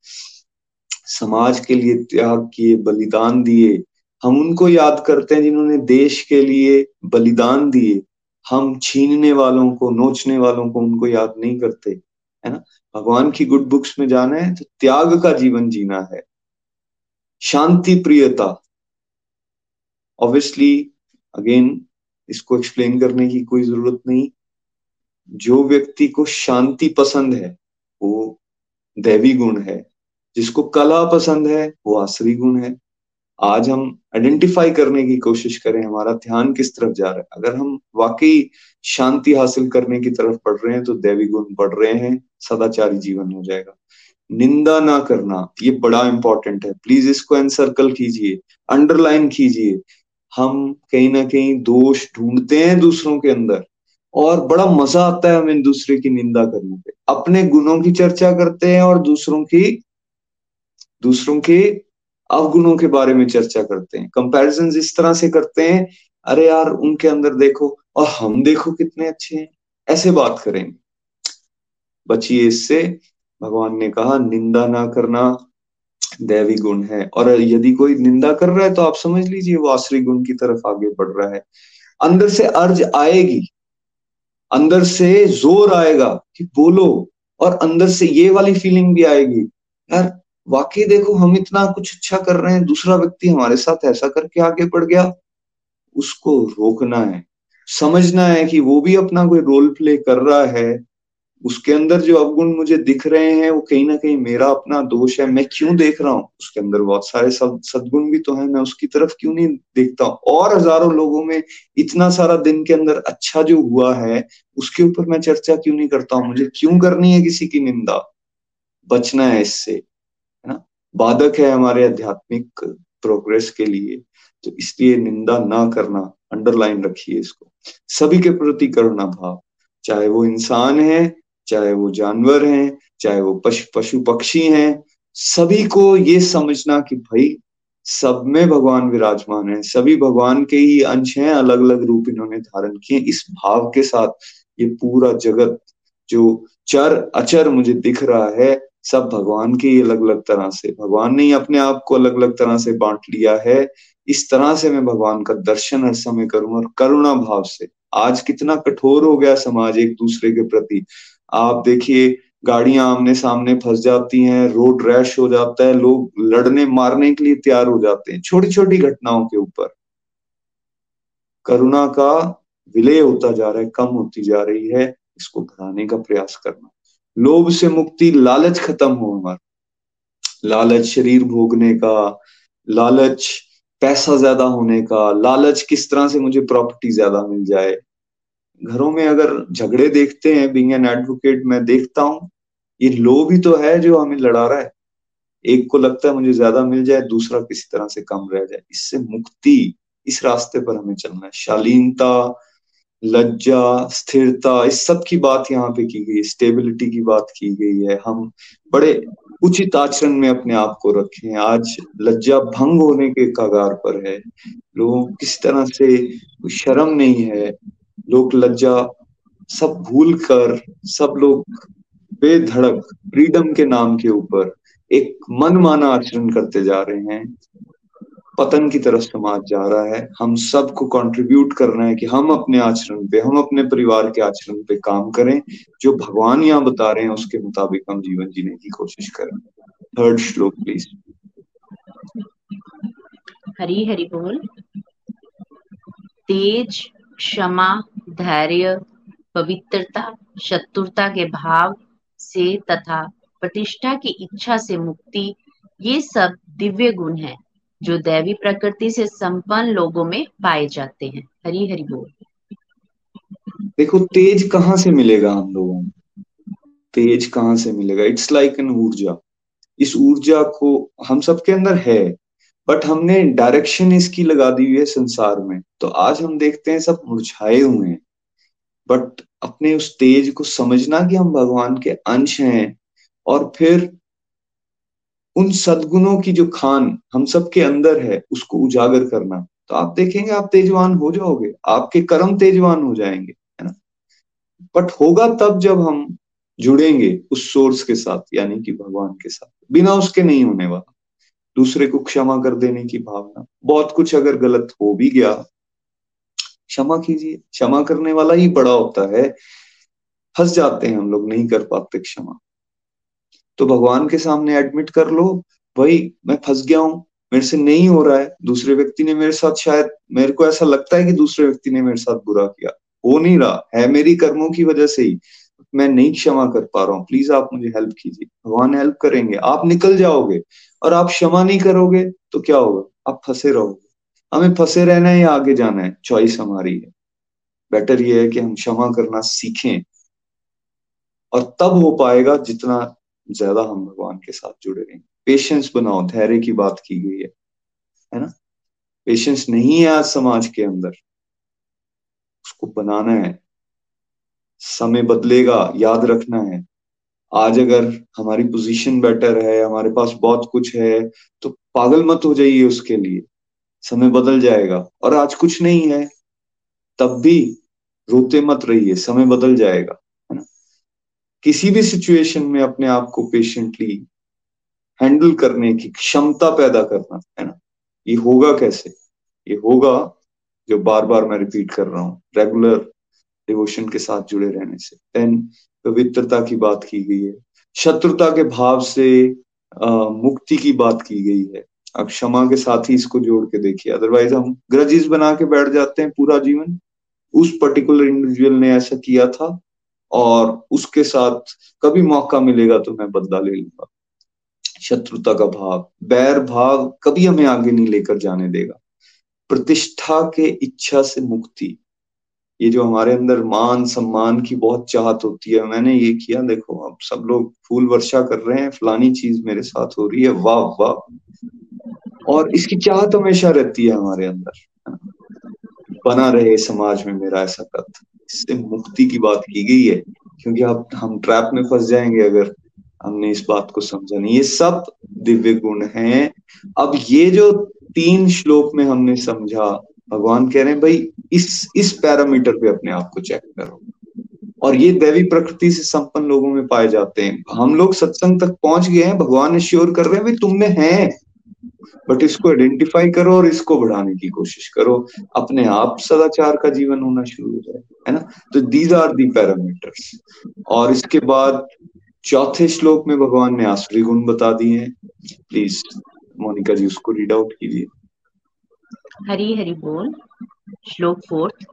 समाज के लिए त्याग किए, बलिदान दिए। हम उनको याद करते हैं जिन्होंने देश के लिए बलिदान दिए। हम छीनने वालों को, नोचने वालों को उनको याद नहीं करते, है ना? भगवान की गुड बुक्स में जाना है तो त्याग का जीवन जीना है। शांति प्रियता। ऑब्वियसली अगेन इसको एक्सप्लेन करने की कोई ज़रूरत नहीं। जो व्यक्ति को शांति पसंद है, वो दैवी गुण है। जिसको कला पसंद है, वो आसरी गुण है। आज हम आइडेंटिफाई करने की कोशिश करें, हमारा ध्यान किस तरफ़ जा रहा है। अगर हम वाकई शांति हासिल करने की तरफ़ पढ़ रहे हैं तो दैवी गुण बढ़ रहे हैं, सदाचारी जीवन हो जाएगा। निंदा ना करना, ये बड़ा इंपॉर्टेंट है। प्लीज़ इसको एनसर्कल कीजिए अंडरलाइन कीजिए। हम कहीं ना कहीं दोष ढूंढते हैं दूसरों के अंदर और बड़ा मज़ा आता है हमें दूसरे की निंदा करने पे। अपने गुणों की चर्चा करते हैं और दूसरों की, दूसरों के अवगुणों के बारे में चर्चा करते हैं। कंपैरिजन इस तरह से करते हैं, अरे यार, उनके अंदर देखो और हम देखो कितने अच्छे हैं। ऐसे बात करेंगे बचिए इससे, भगवान ने कहा, निंदा ना करना दैवी गुण है। और यदि कोई निंदा कर रहा है तो आप समझ लीजिए वो आश्री गुण की तरफ़ आगे बढ़ रहा है। अंदर से अर्ज़ आएगी। अंदर से ज़ोर आएगा कि बोलो और अंदर से ये वाली फीलिंग भी आएगी। यार, वाकई देखो, हम इतना कुछ अच्छा कर रहे हैं, दूसरा व्यक्ति हमारे साथ ऐसा करके आगे बढ़ गया। उसको रोकना है, समझना है कि वो भी अपना कोई रोल प्ले कर रहा है। उसके अंदर जो अवगुण मुझे दिख रहे हैं, वो कहीं ना कहीं मेरा अपना दोष है। मैं क्यों देख रहा हूँ? उसके अंदर बहुत सारे सदगुण भी तो है। मैं उसकी तरफ़ क्यों नहीं देखता? और हज़ारों लोगों में इतना सारा दिन के अंदर अच्छा जो हुआ है, उसके ऊपर मैं चर्चा क्यों नहीं करता हूँ? मुझे क्यों करनी है किसी की निंदा? बचना है इससे, है ना? बाधक है हमारे आध्यात्मिक प्रोग्रेस के लिए। तो इसलिए निंदा ना करना अंडरलाइन रखिए इसको। सभी के प्रति करुणा भाव। चाहे वो इंसान है चाहे वो जानवर हैं, चाहे वो पशु पशु पक्षी हैं, सभी को ये समझना कि भाई, सब में भगवान विराजमान है, सभी भगवान के ही अंश हैं अलग अलग रूप इन्होंने धारण किए इस भाव के साथ ये पूरा जगत, जो चर, अचर मुझे दिख रहा है, सब भगवान के ही अलग अलग तरह से। भगवान ने ही अपने आप को अलग अलग तरह से बांट लिया है। इस तरह से मैं भगवान का दर्शन हर समय करूँ और करुणा भाव से। आज कितना कठोर हो गया समाज एक दूसरे के प्रति। आप देखिए, गाड़ियाँ आमने सामने फंस जाती हैं, रोड रैश हो जाता है, लोग लड़ने मारने के लिए तैयार हो जाते हैं छोटी छोटी घटनाओं के ऊपर। करुणा का विलय होता जा रहा है, कम होती जा रही है, इसको बढ़ाने का प्रयास करना। लोभ से मुक्ति, लालच खत्म हो हमारा। लालच शरीर भोगने का, लालच पैसा ज़्यादा होने का, लालच किस तरह से मुझे प्रॉपर्टी ज़्यादा मिल जाए घरों में अगर झगड़े देखते हैं बिंग एन एडवोकेट मैं देखता हूँ, ये लो भी तो है जो हमें लड़ा रहा है। एक को लगता है मुझे ज़्यादा मिल जाए, दूसरा किसी तरह से कम रह जाए। इससे मुक्ति इस रास्ते पर हमें चलना है। शालीनता, लज्जा, स्थिरता, इस सब की बात यहाँ पे की गई स्टेबिलिटी की बात की गई है। हम बड़े उचित आचरण में अपने आप को रखें। आज लज्जा भंग होने के कगार पर है। लोगों किस तरह से शर्म नहीं है। लोक लज्जा, सब भूल कर, सब लोग बेधड़क फ्रीडम के नाम के ऊपर एक मनमाना आचरण करते जा रहे हैं। पतन की तरफ़ समाज जा रहा है। हम सबको कंट्रीब्यूट करना है कि हम अपने आचरण पे, हम अपने परिवार के आचरण पे काम करें। जो भगवान यहाँ बता रहे हैं, उसके मुताबिक हम जीवन जीने की कोशिश करें। थर्ड श्लोक प्लीज़ हरी हरी बोल। तेज क्षमा धैर्य, पवित्रता, शत्रुता के भाव से तथा प्रतिष्ठा की इच्छा से मुक्ति, ये सब दिव्य गुण हैं, जो दैवी प्रकृति से संपन्न लोगों में पाए जाते हैं। हरी हरि बोल। देखो, तेज कहाँ से मिलेगा हम लोगों को तेज कहाँ से मिलेगा? इट्स लाइक एन ऊर्जा। इस ऊर्जा को हम सबके अंदर है बट हमने डायरेक्शन इसकी लगा दी हुई है संसार में। तो आज हम देखते हैं सब मुरझाए हुए हैं। बट अपने उस तेज को समझना कि हम भगवान के अंश हैं और फिर उन सदगुणों की जो खान हम सबके अंदर है, उसको उजागर करना। तो आप देखेंगे, आप तेजवान हो जाओगे, आपके कर्म तेजवान हो जाएँगे, है ना? बट होगा तब जब हम जुड़ेंगे उस सोर्स के साथ, यानी कि भगवान के साथ। बिना उसके नहीं होने वाला। दूसरे को क्षमा कर देने की भावना। बहुत कुछ अगर गलत हो भी गया क्षमा कीजिए। क्षमा करने वाला ही बड़ा होता है। फंस जाते हैं हम लोग, नहीं कर पाते क्षमा। तो भगवान के सामने एडमिट कर लो, भाई, मैं फंस गया हूँ, मेरे से नहीं हो रहा है। दूसरे व्यक्ति ने मेरे साथ शायद, मेरे को ऐसा लगता है कि दूसरे व्यक्ति ने मेरे साथ बुरा किया। हो नहीं रहा, है मेरी कर्मों की वजह से ही। मैं नहीं क्षमा कर पा रहा हूँ। प्लीज़ आप मुझे हेल्प कीजिए। भगवान हेल्प करेंगे। आप निकल जाओगे और आप क्षमा नहीं करोगे तो क्या होगा? आप फंसे रहोगे। हमें फंसे रहना है या आगे जाना है? चॉइस हमारी है। बेटर ये है कि हम क्षमा करना सीखें और तब हो पाएगा जितना ज़्यादा हम भगवान के साथ जुड़े रहेंगे पेशेंस बनाओ, धैर्य की बात की गई है है ना? पेशेंस नहीं है आज समाज के अंदर। उसको बनाना है। समय बदलेगा, याद रखना है। आज अगर हमारी पोजीशन बेटर है, हमारे पास बहुत कुछ है तो पागल मत हो जाइए उसके लिए। समय बदल जाएगा और आज कुछ नहीं है तब भी रोते मत रहिए समय बदल जाएगा है ना? किसी भी सिचुएशन में अपने आप को पेशेंटली हैंडल करने की क्षमता पैदा करना है ना? ये होगा कैसे? ये होगा जो बार बार मैं रिपीट कर रहा हूँ रेगुलर डिवोशन के साथ जुड़े रहने से। देन पवित्रता की बात की गई है शत्रुता के भाव से आ, मुक्ति की बात की गई है। अब क्षमा के साथ ही इसको जोड़ के देखिए। अदरवाइज़ हम ग्रजिस बना के बैठ जाते हैं पूरा जीवन। उस पर्टिकुलर इंडिविजुअल ने ऐसा किया था और उसके साथ कभी मौका मिलेगा तो मैं बदला ले लूँगा। शत्रुता का भाव बैर भाव कभी हमें आगे नहीं लेकर जाने देगा। प्रतिष्ठा के इच्छा से मुक्ति, ये जो हमारे अंदर मान सम्मान की बहुत चाहत होती है, मैंने ये किया। देखो, अब सब लोग फूल वर्षा कर रहे हैं, फलानी चीज़ मेरे साथ हो रही है, वाह वाह। और इसकी चाहत हमेशा रहती है हमारे अंदर। बना रहे समाज में मेरा ऐसा कद। इससे मुक्ति की बात की गई है, क्योंकि अब हम ट्रैप में फंस जाएँगे अगर हमने इस बात को समझा नहीं। ये सब दिव्य गुण हैं। अब ये जो तीन श्लोक में हमने समझा, भगवान कह रहे हैं, भाई, इस इस पैरामीटर पे अपने आप को चेक करो। और ये दैवी प्रकृति से संपन्न लोगों में पाए जाते हैं। हम लोग सत्संग तक पहुँच गए हैं, भगवान श्योर कर रहे हैं, भाई, तुम में है। बट इसको आइडेंटिफाई करो और इसको बढ़ाने की कोशिश करो। अपने आप सदाचार का जीवन होना शुरू हो जाए, है ना? तो दीज आर दी पैरामीटर्स और इसके बाद चौथे श्लोक में भगवान ने आसुरी गुण बता दिए हैं। प्लीज़ मोनिका जी, उसको रीड आउट कीजिए। हरी हरि बोल। श्लोक फोर्थ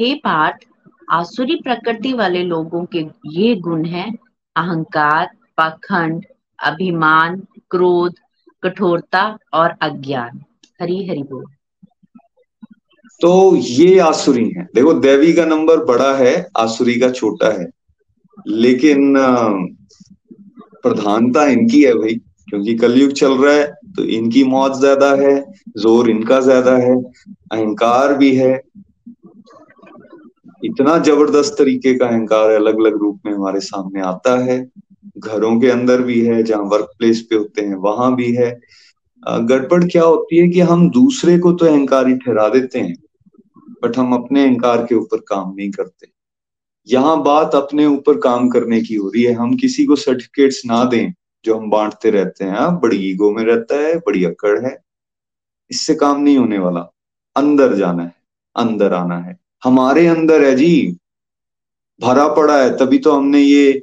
हे पार्थ आसुरी प्रकृति वाले लोगों के ये गुण हैं, अहंकार, पाखंड, अभिमान, क्रोध कठोरता और अज्ञान। हरी, हरि बोल। तो ये आसुरी है। देखो, देवी का नंबर बड़ा है, आसुरी का छोटा है। लेकिन प्रधानता इनकी है भाई, क्योंकि कलयुग चल रहा है तो इनकी मौत ज़्यादा है, ज़ोर इनका ज़्यादा है, अहंकार भी है। इतना ज़बरदस्त तरीके का अहंकार अलग अलग रूप में हमारे सामने आता है। घरों के अंदर भी है जहाँ वर्क प्लेस पे होते हैं वहाँ भी है। गड़बड़ क्या होती है कि हम दूसरे को तो अहंकारी ठहरा देते हैं बट हम अपने अहंकार के ऊपर काम नहीं करते। यहाँ बात अपने ऊपर काम करने की हो रही है। हम किसी को सर्टिफिकेट्स ना दें जो हम बांटते रहते हैं। हाँ, बड़ी ईगो में रहता है बड़ी अकड़ है। इससे काम नहीं होने वाला। अंदर जाना है अंदर आना है। हमारे अंदर है जी भरा पड़ा है तभी तो हमने ये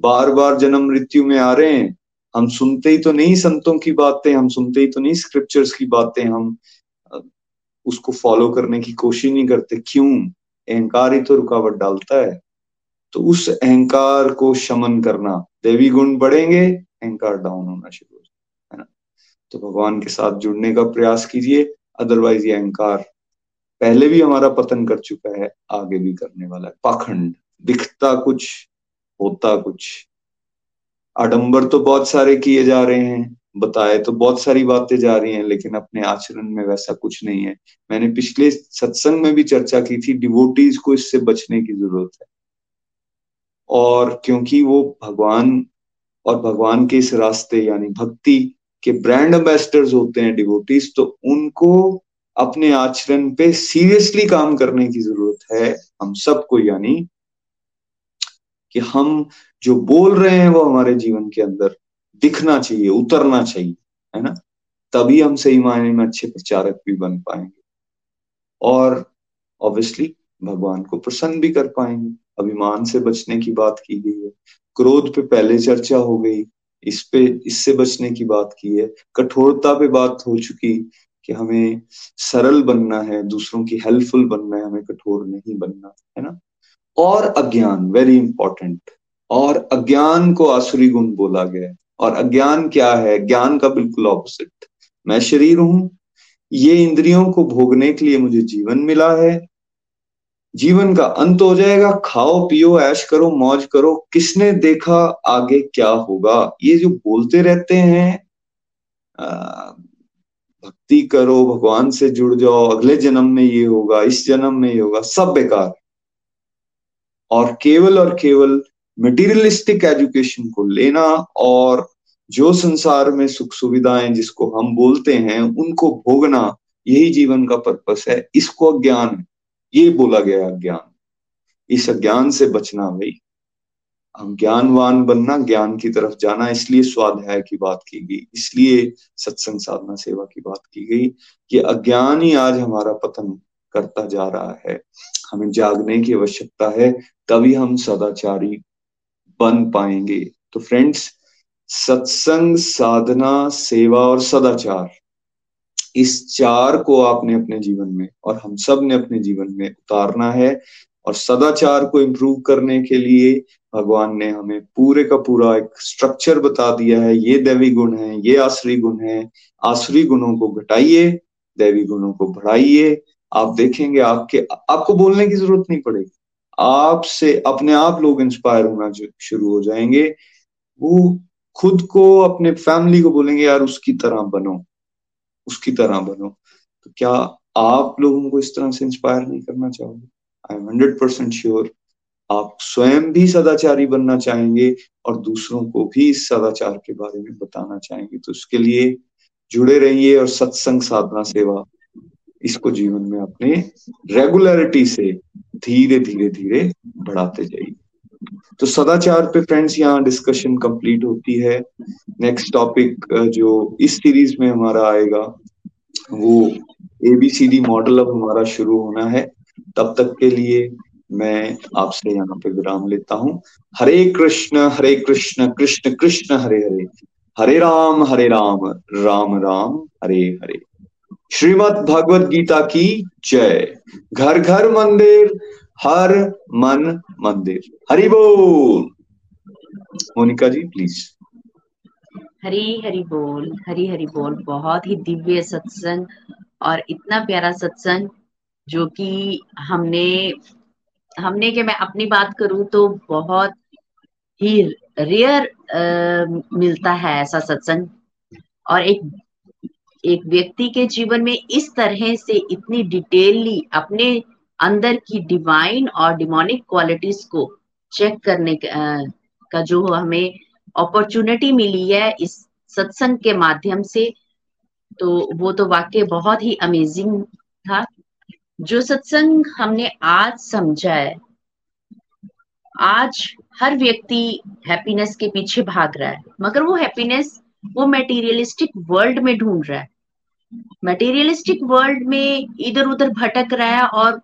बार बार जन्म मृत्यु में आ रहे हैं। हम सुनते ही तो नहीं संतों की बातें, हम सुनते ही तो नहीं स्क्रिप्चर्स की बातें, हम उसको फॉलो करने की कोशिश नहीं करते। क्यों? अहंकार ही तो रुकावट डालता है। तो उस अहंकार को शमन करना। देवी गुण बढ़ेंगे, अहंकार डाउन होना शुरू हो है ना? तो भगवान के साथ जुड़ने का प्रयास कीजिए अदरवाइज़ ये अहंकार पहले भी हमारा पतन कर चुका है, आगे भी करने वाला है। पाखंड, दिखता कुछ होता कुछ। आडंबर तो बहुत सारे किए जा रहे हैं, बताए तो बहुत सारी बातें जा रही हैं, लेकिन अपने आचरण में वैसा कुछ नहीं है। मैंने पिछले सत्संग में भी चर्चा की थी डिवोटीज को इससे बचने की ज़रूरत है। और क्योंकि वो भगवान और भगवान के इस रास्ते, यानी भक्ति के ब्रांड एम्बेसडर्स होते हैं डिवोटीज तो उनको अपने आचरण पे सीरियसली काम करने की ज़रूरत है। हम सबको, यानी कि हम जो बोल रहे हैं वो हमारे जीवन के अंदर दिखना चाहिए, उतरना चाहिए, है ना? तभी हम सही मायने में अच्छे प्रचारक भी बन पाएँगे। और ऑब्वियसली भगवान को प्रसन्न भी कर पाएँगे। अभिमान से बचने की बात की गई है। क्रोध पे पहले चर्चा हो गई, इस पे, इससे बचने की बात की है। कठोरता पे बात हो चुकी कि हमें सरल बनना है, दूसरों की हेल्पफुल बनना है, हमें कठोर नहीं बनना, है ना? और अज्ञान वेरी इंपॉर्टेंट और अज्ञान को आसुरी गुण बोला गया है। और अज्ञान क्या है? ज्ञान का बिल्कुल ऑपोजिट मैं शरीर हूँ, ये इंद्रियों को भोगने के लिए मुझे जीवन मिला है। जीवन का अंत हो जाएगा, खाओ, पियो, ऐश करो, मौज करो, किसने देखा, आगे क्या होगा? ये जो बोलते रहते हैं भक्ति करो, भगवान से जुड़ जाओ, अगले जन्म में ये होगा, इस जन्म में ये होगा, सब बेकार। और केवल और केवल मटेरियलिस्टिक एजुकेशन को लेना और जो संसार में सुख सुविधाएँ जिसको हम बोलते हैं, उनको भोगना यही जीवन का पर्पस है। इसको अज्ञान, ये बोला गया अज्ञान। इस अज्ञान से बचना भाई। हम ज्ञानवान बनना, ज्ञान की तरफ़ जाना, इसलिए स्वाध्याय की बात की गई, इसलिए सत्संग साधना सेवा की बात की गई कि अज्ञान ही आज हमारा पतन करता जा रहा है। हमें जागने की आवश्यकता है, तभी हम सदाचारी बन पाएँगे। तो फ्रेंड्स सत्संग, साधना, सेवा और सदाचार, इस चार को आपने अपने जीवन में और हम सबने अपने जीवन में उतारना है और सदाचार को इम्प्रूव करने के लिए भगवान ने हमें पूरे का पूरा एक स्ट्रक्चर बता दिया है। ये दैवी गुण है, ये आसरी गुण है। आसरी गुणों को घटाइए, दैवी गुणों को बढ़ाइए आप देखेंगे आपके, आपको बोलने की ज़रूरत नहीं पड़ेगी। आपसे अपने आप लोग इंस्पायर होना शुरू हो जाएँगे। वो खुद को, अपने फैमिली को बोलेंगे, यार, उसकी तरह बनो। उसकी तरह बनो। तो क्या आप लोगों को इस तरह से इंस्पायर नहीं करना चाहोगे? I am hundred percent sure आप स्वयं भी सदाचारी बनना चाहेंगे और दूसरों को भी इस सदाचार के बारे में बताना चाहेंगे। तो उसके लिए जुड़े रहिए और सत्संग साधना सेवा इसको जीवन में अपने रेगुलरिटी से धीरे धीरे धीरे बढ़ाते जाइए। तो सदाचार पे फ्रेंड्स यहाँ डिस्कशन कंप्लीट होती है। नेक्स्ट टॉपिक जो इस सीरीज़ में हमारा आएगा, वो एबीसीडी मॉडल अब हमारा शुरू होना है। तब तक के लिए मैं आपसे यहाँ पे विराम लेता हूँ। हरे कृष्ण हरे कृष्ण कृष्ण कृष्ण, हरे हरे। हरे राम हरे राम राम राम, हरे हरे। श्रीमद भगवत गीता की जय। घर घर मंदिर, हर मन मंदिर। हरि बोल। मोनिका जी प्लीज़ हरी हरि बोल, हरी हरि बोल। बहुत ही दिव्य सत्संग और इतना प्यारा सत्संग जो कि हमने हमने के मैं अपनी बात करूँ तो बहुत ही रेयर मिलता है ऐसा सत्संग। और एक एक व्यक्ति के जीवन में इस तरह से इतनी डिटेलली अपने अंदर की डिवाइन और डिमोनिक क्वालिटीज को चेक करने का जो हमें अपॉर्चुनिटी मिली है इस सत्संग के माध्यम से तो वो तो वाक्य बहुत ही अमेजिंग था। जो सत्संग हमने आज समझा है, आज हर व्यक्ति हैप्पीनेस के पीछे भाग रहा है, मगर वो हैप्पीनेस वो मेटीरियलिस्टिक वर्ल्ड में ढूंढ रहा है। मटेरियलिस्टिक वर्ल्ड में इधर उधर भटक रहा है और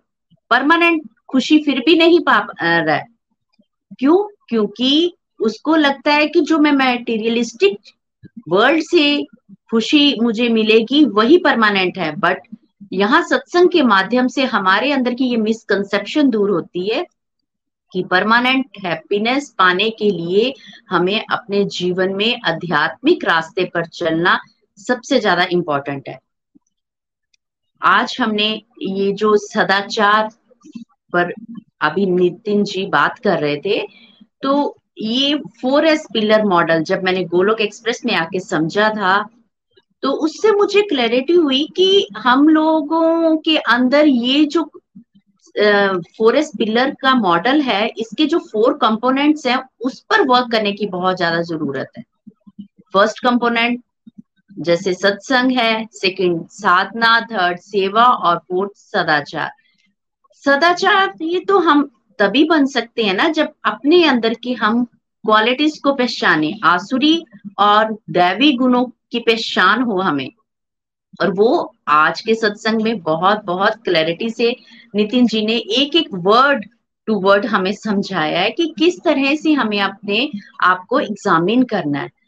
परमानेंट खुशी फिर भी नहीं पा रहा है। क्यों? क्योंकि उसको लगता है कि जो मैं मटेरियलिस्टिक वर्ल्ड से खुशी मुझे मिलेगी, वही परमानेंट है। बट यहाँ सत्संग के माध्यम से हमारे अंदर की ये मिसकंसेप्शन दूर होती है कि परमानेंट हैप्पीनेस पाने के लिए हमें अपने जीवन में आध्यात्मिक रास्ते पर चलना सबसे ज़्यादा इंपॉर्टेंट है। आज हमने ये जो सदाचार पर अभी नितिन जी बात कर रहे थे तो ये फोर एस पिलर मॉडल जब मैंने गोलोक एक्सप्रेस में आके समझा था तो उससे मुझे क्लैरिटी हुई कि हम लोगों के अंदर ये जो फोर एस पिलर का मॉडल है, इसके जो फोर कंपोनेंट्स हैं, उस पर वर्क करने की बहुत ज़्यादा ज़रूरत है। फ़र्स्ट कंपोनेंट जैसे सत्संग है, सेकंड साधना थर्ड सेवा और फोर्थ सदाचार। सदाचार ये तो हम तभी बन सकते हैं ना जब अपने अंदर की हम क्वालिटीज को पहचाने, आसुरी और दैवी गुणों की पहचान हो हमें। और वो आज के सत्संग में बहुत बहुत क्लैरिटी से नितिन जी ने एक एक वर्ड टू वर्ड हमें समझाया है कि किस तरह से हमें अपने आप को एग्जामिन करना है।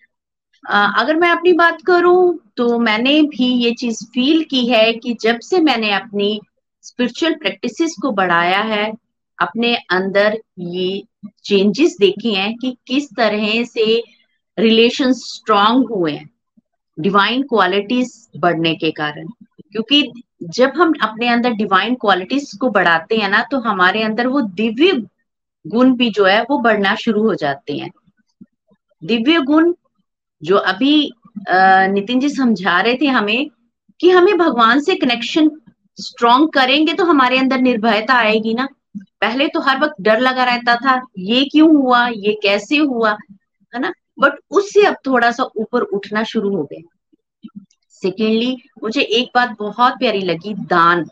अगर मैं अपनी बात करूँ तो मैंने भी ये चीज़ फील की है कि जब से मैंने अपनी स्पिरिचुअल प्रैक्टिसेस को बढ़ाया है, अपने अंदर ये चेंजेस देखे हैं कि किस तरह से रिलेशन स्ट्रांग हुए हैं डिवाइन क्वालिटीज बढ़ने के कारण। क्योंकि जब हम अपने अंदर डिवाइन क्वालिटीज को बढ़ाते हैं ना तो हमारे अंदर वो दिव्य गुण भी जो है, वो बढ़ना शुरू हो जाते हैं। दिव्य गुण जो अभी नितिन जी समझा रहे थे हमें कि हमें भगवान से कनेक्शन स्ट्रॉन्ग करेंगे तो हमारे अंदर निर्भयता आएगी ना। पहले तो हर वक्त डर लगा रहता था, ये क्यों हुआ, ये कैसे हुआ, है ना? बट उससे अब थोड़ा सा ऊपर उठना शुरू हो गया। सेकेंडली मुझे एक बात बहुत प्यारी लगी, दान।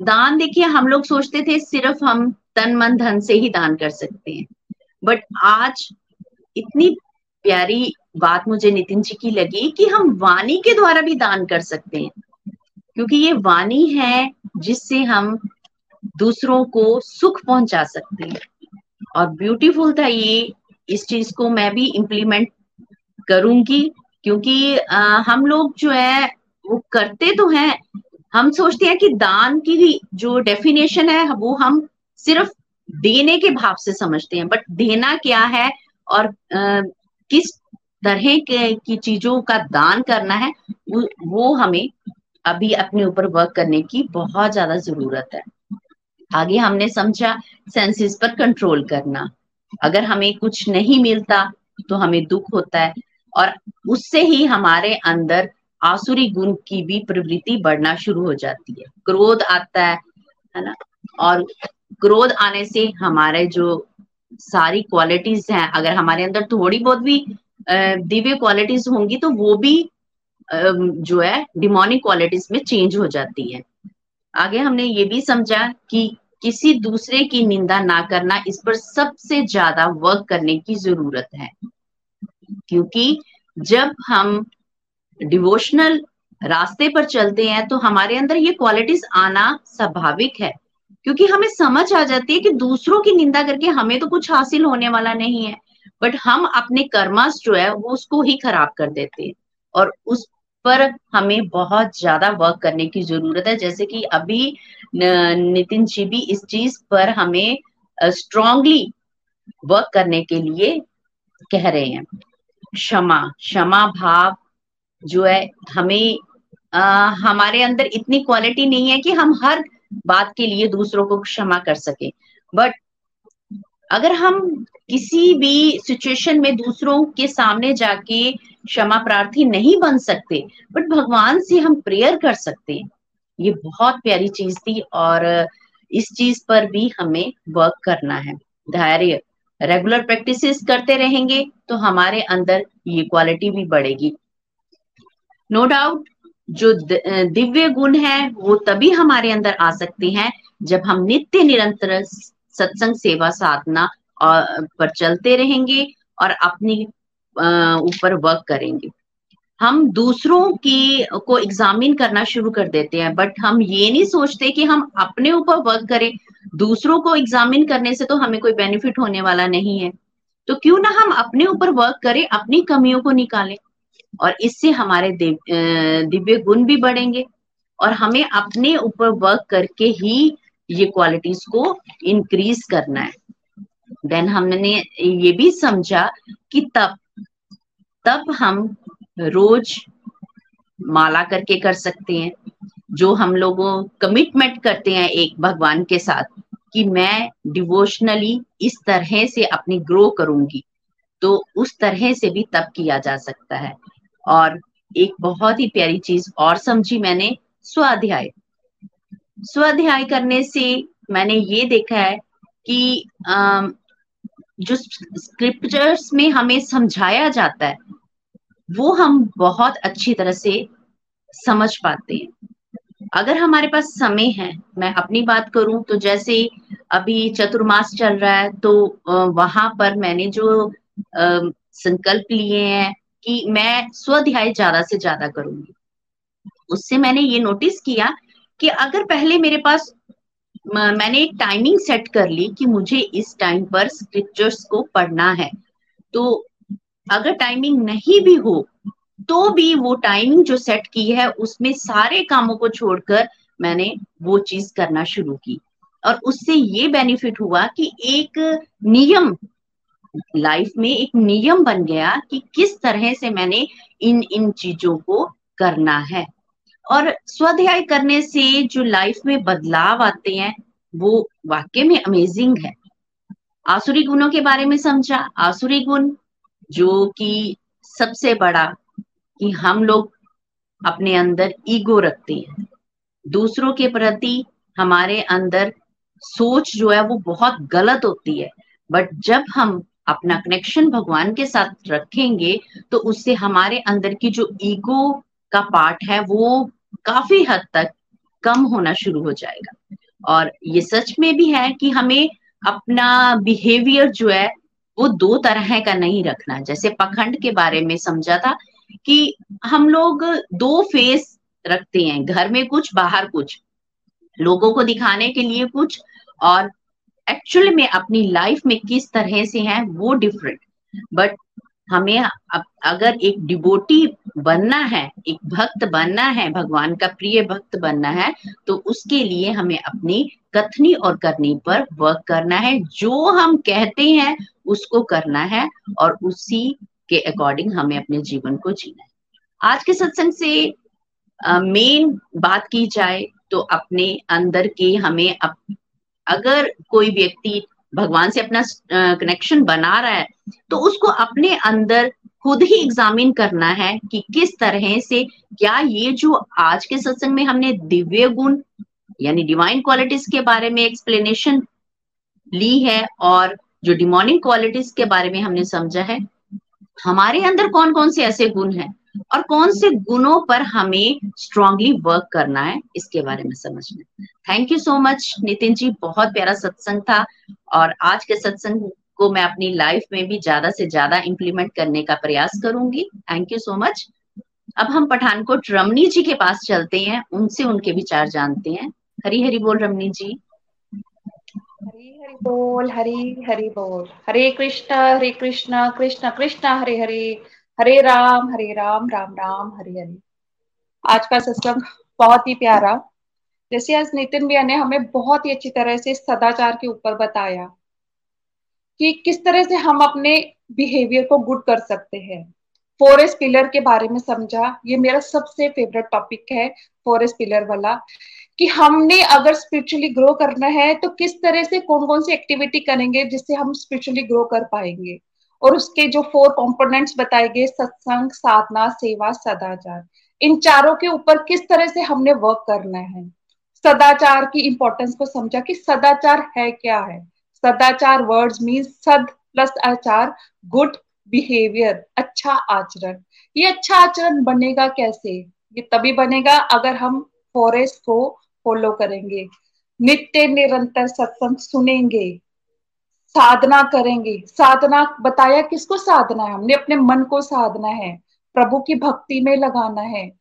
दान देखिए, हम लोग सोचते थे सिर्फ़ हम तन, मन, धन से ही दान कर सकते हैं। बट आज इतनी प्यारी बात मुझे नितिन जी की लगी कि हम वाणी के द्वारा भी दान कर सकते हैं। क्योंकि ये वाणी है जिससे हम दूसरों को सुख पहुँचा सकते हैं। और ब्यूटीफुल था ये इस चीज़ को मैं भी इम्प्लीमेंट करूँगी क्योंकि आ, हम लोग जो है वो करते तो हैं। हम सोचते हैं कि दान की जो डेफिनेशन है वो हम सिर्फ़ देने के भाव से समझते हैं। बट देना क्या है और आ, किस तरह के चीज़ों का दान करना है, वो हमें अभी अपने ऊपर वर्क करने की बहुत ज़्यादा ज़रूरत है। आगे हमने समझा सेंसेस पर कंट्रोल करना। अगर हमें कुछ नहीं मिलता तो हमें दुख होता है और उससे ही हमारे अंदर आसुरी गुण की भी प्रवृत्ति बढ़ना शुरू हो जाती है। क्रोध आता है है ना? और क्रोध आने से हमारे जो सारी क्वालिटीज हैं, अगर हमारे अंदर थोड़ी बहुत भी दिव्य क्वालिटीज होंगी तो वो भी जो है डिमोनिक क्वालिटीज में चेंज हो जाती है। आगे हमने ये भी समझा कि किसी दूसरे की निंदा ना करना इस पर सबसे ज़्यादा वर्क करने की ज़रूरत है। क्योंकि जब हम डिवोशनल रास्ते पर चलते हैं तो हमारे अंदर ये क्वालिटीज आना स्वाभाविक है। क्योंकि हमें समझ आ जाती है कि दूसरों की निंदा करके हमें तो कुछ हासिल होने वाला नहीं है। बट हम अपने कर्मास जो है वो उसको ही खराब कर देते हैं। और उस पर हमें बहुत ज़्यादा वर्क करने की ज़रूरत है। जैसे कि अभी नितिन जी भी इस चीज़ पर हमें स्ट्रांगली वर्क करने के लिए कह रहे हैं। क्षमा क्षमा भाव जो है हमें आ, हमारे अंदर इतनी क्वालिटी नहीं है कि हम हर बात के लिए दूसरों को क्षमा कर सके। बट अगर हम किसी भी सिचुएशन में दूसरों के सामने जाके क्षमा प्रार्थी नहीं बन सकते बट भगवान से हम प्रेयर कर सकते हैं, ये बहुत प्यारी चीज़ थी और इस चीज़ पर भी हमें वर्क करना है। धैर्य रेगुलर प्रैक्टिसेस करते रहेंगे तो हमारे अंदर ये क्वालिटी भी बढ़ेगी। नो no डाउट जो दिव्य गुण है, वो तभी हमारे अंदर आ सकते हैं जब हम नित्य निरंतर सत्संग सेवा साधना पर चलते रहेंगे और अपनी ऊपर वर्क करेंगे। हम दूसरों की, को एग्जामिन करना शुरू कर देते हैं बट हम ये नहीं सोचते कि हम अपने ऊपर वर्क करें। दूसरों को एग्जामिन करने से तो हमें कोई बेनिफिट होने वाला नहीं है। तो क्यों ना हम अपने ऊपर वर्क करें, अपनी कमियों को निकालें और इससे हमारे दिव्य गुण भी बढ़ेंगे और हमें अपने ऊपर वर्क करके ही ये क्वालिटीज को इंक्रीज करना है। देन हमने ये भी समझा कि तब तब हम रोज माला करके कर सकते हैं, जो हम लोगों कमिटमेंट करते हैं एक भगवान के साथ कि मैं डिवोशनली इस तरह से अपनी ग्रो करूँगी। तो उस तरह से भी तब किया जा सकता है। और एक बहुत ही प्यारी चीज़ और समझी मैंने, स्वाध्याय। स्वाध्याय करने से मैंने ये देखा है कि जो स्क्रिप्चर्स में हमें समझाया जाता है, वो हम बहुत अच्छी तरह से समझ पाते हैं। अगर हमारे पास समय है, मैं अपनी बात करूँ तो जैसे अभी चतुर्मास चल रहा है तो वहाँ पर मैंने जो संकल्प लिए हैं कि मैं स्वाध्याय ज़्यादा से ज़्यादा करूँगी। उससे मैंने ये नोटिस किया कि अगर पहले मेरे पास मैंने एक टाइमिंग सेट कर ली कि मुझे इस टाइम पर स्क्रिप्चर्स को पढ़ना है तो अगर टाइमिंग नहीं भी हो तो भी वो टाइमिंग जो सेट की है, उसमें सारे कामों को छोड़कर मैंने वो चीज़ करना शुरू की। और उससे ये बेनिफिट हुआ कि एक नियम लाइफ में एक नियम बन गया कि किस तरह से मैंने इन इन चीज़ों को करना है। और स्वाध्याय करने से जो लाइफ में बदलाव आते हैं, वो वाक्य में अमेजिंग है। आसुरी गुणों के बारे में समझा। आसुरी गुण जो कि सबसे बड़ा कि हम लोग अपने अंदर ईगो रखते हैं। दूसरों के प्रति हमारे अंदर सोच जो है वो बहुत गलत होती है। बट जब हम अपना कनेक्शन भगवान के साथ रखेंगे तो उससे हमारे अंदर की जो ईगो का पार्ट है, वो काफ़ी हद तक कम होना शुरू हो जाएगा। और ये सच में भी है कि हमें अपना बिहेवियर जो है, वो दो तरह का नहीं रखना। जैसे पखंड के बारे में समझा था कि हम लोग दो फेस रखते हैं, घर में कुछ, बाहर कुछ। लोगों को दिखाने के लिए कुछ और एक्चुअल में अपनी लाइफ में किस तरह से हैं, वो डिफरेंट बट हमें अगर एक डिबोटी बनना है एक भक्त बनना है भगवान का प्रिय भक्त बनना है तो उसके लिए हमें अपनी कथनी और करनी पर वर्क करना है। जो हम कहते हैं उसको करना है और उसी के अकॉर्डिंग हमें अपने जीवन को जीना है। आज के सत्संग से मेन बात की जाए तो अपने अंदर के हमें अप, अगर कोई व्यक्ति भगवान से अपना कनेक्शन बना रहा है तो उसको अपने अंदर खुद ही एग्जामिन करना है कि किस तरह से क्या ये जो आज के सत्संग में हमने दिव्य गुण, यानी डिवाइन क्वालिटीज के बारे में एक्सप्लेनेशन ली है और जो डिमोनिक क्वालिटीज के बारे में हमने समझा है, हमारे अंदर कौन कौन से ऐसे गुण हैं? और कौन से गुणों पर हमें स्ट्रांगली वर्क करना है, इसके बारे में समझना thank you so much Nitin ji, बहुत प्यारा सत्संग था और आज के सत्संग को मैं अपनी लाइफ में भी ज़्यादा से ज़्यादा इम्प्लीमेंट करने का प्रयास करूँगी। थैंक यू सो मच अब हम पठानकोट रमनी जी के पास चलते हैं, उनसे उनके विचार जानते हैं। हरी हरी बोल रमनी जी। हरी हरि बोल हरी हरि बोल। हरे कृष्ण हरे कृष्ण कृष्ण कृष्ण, हरे हरे। हरे राम हरे राम राम राम, हरे हरे। आज का सत्संग बहुत ही प्यारा। जैसे आज नितिन भैया ने हमें बहुत ही अच्छी तरह से सदाचार के ऊपर बताया कि किस तरह से हम अपने बिहेवियर को गुड कर सकते हैं। फॉरेस्ट पिलर के बारे में समझा। ये मेरा सबसे फेवरेट टॉपिक है फॉरेस्ट पिलर वाला। कि हमने अगर स्पिरिचुअली ग्रो करना है तो किस तरह से कौन कौन सी एक्टिविटी करेंगे जिससे हम स्पिरिचुअली ग्रो कर पाएँगे? और उसके जो फोर कंपोनेंट्स बताए गए, सत्संग, साधना, सेवा, सदाचार, इन चारों के ऊपर किस तरह से हमने वर्क करना है? सदाचार की इंपॉर्टेंस को समझा कि सदाचार है क्या है? सदाचार वर्ड्स मीन सद प्लस आचार गुड बिहेवियर अच्छा आचरण। ये अच्छा आचरण बनेगा कैसे? ये तभी बनेगा अगर हम फॉरेस्ट को फॉलो करेंगे। नित्य निरंतर सत्संग सुनेंगे। साधना करेंगे। साधना, बताया किसको साधना है? हमने अपने मन को साधना है। प्रभु की भक्ति में लगाना है।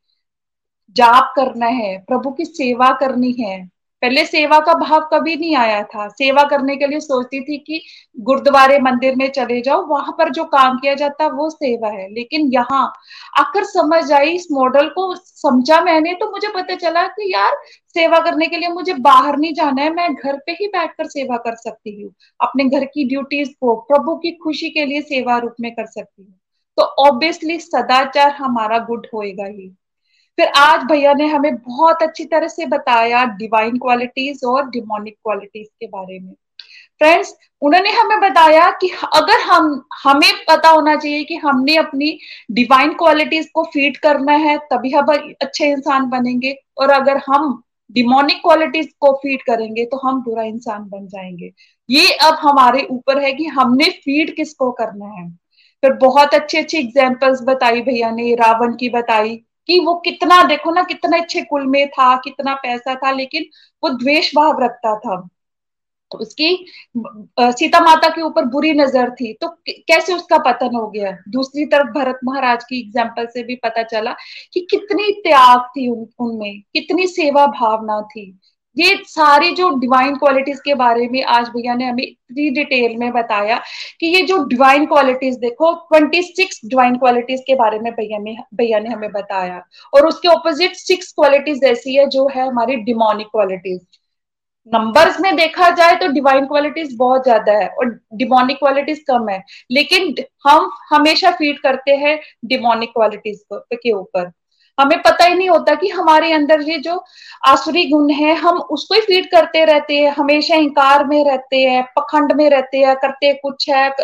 जाप करना है। प्रभु की सेवा करनी है। पहले सेवा का भाव कभी नहीं आया था। सेवा करने के लिए सोचती थी कि गुरुद्वारे मंदिर में चले जाओ, वहाँ पर जो काम किया जाता वो सेवा है। लेकिन यहाँ आकर समझ आई इस मॉडल को, समझा मैंने तो मुझे पता चला कि यार, सेवा करने के लिए मुझे बाहर नहीं जाना है, मैं घर पे ही बैठकर सेवा कर सकती हूँ। अपने घर की ड्यूटीज़ को, प्रभु की खुशी के लिए सेवा रूप में कर सकती हूँ। तो ऑब्वियसली सदाचार हमारा गुड होएगा ही। फिर आज भैया ने हमें बहुत अच्छी तरह से बताया डिवाइन क्वालिटीज और डिमोनिक क्वालिटीज के बारे में। फ्रेंड्स उन्होंने हमें बताया कि अगर हम, हमें पता होना चाहिए कि हमने अपनी डिवाइन क्वालिटीज को फ़ीड करना है, तभी हम अच्छे इंसान बनेंगे और अगर हम डिमोनिक क्वालिटीज को फ़ीड करेंगे तो हम बुरा इंसान बन जाएँगे। ये अब हमारे ऊपर है कि हमने फ़ीड किसको करना है। फिर बहुत अच्छी अच्छी एग्जाम्पल्स बताई, भैया ने रावण की बताई कि वो कितना देखो ना कितने अच्छे कुल में था कितना पैसा था लेकिन वो द्वेष भाव रखता था। तो उसकी सीता माता के ऊपर बुरी नज़र थी। तो कैसे उसका पतन हो गया? दूसरी तरफ़ भरत महाराज की एग्ज़ाम्पल से भी पता चला कि कितनी त्याग थी उन, उनमें कितनी सेवा भावना थी। ये सारी जो डिवाइन क्वालिटीज के बारे में आज भैया ने हमें इतनी डिटेल में बताया कि ये जो डिवाइन क्वालिटीज देखो 26 डिवाइन क्वालिटीज के बारे में भैया ने भैया ने हमें बताया। और उसके ऑपोजिट सिक्स क्वालिटीज ऐसी है जो है हमारी डिमोनिक क्वालिटीज नंबर्स में देखा जाए तो डिवाइन क्वालिटीज बहुत ज़्यादा है और डिमोनिक क्वालिटीज कम है। लेकिन हम हमेशा फ़ीड करते हैं डिमोनिक क्वालिटीज के ऊपर। हमें पता ही नहीं होता कि हमारे अंदर ये जो आसुरी गुण है, हम उसको ही फ़ीड करते रहते हैं, हमेशा इंकार में रहते हैं, पखंड में रहते हैं, करते कुछ है,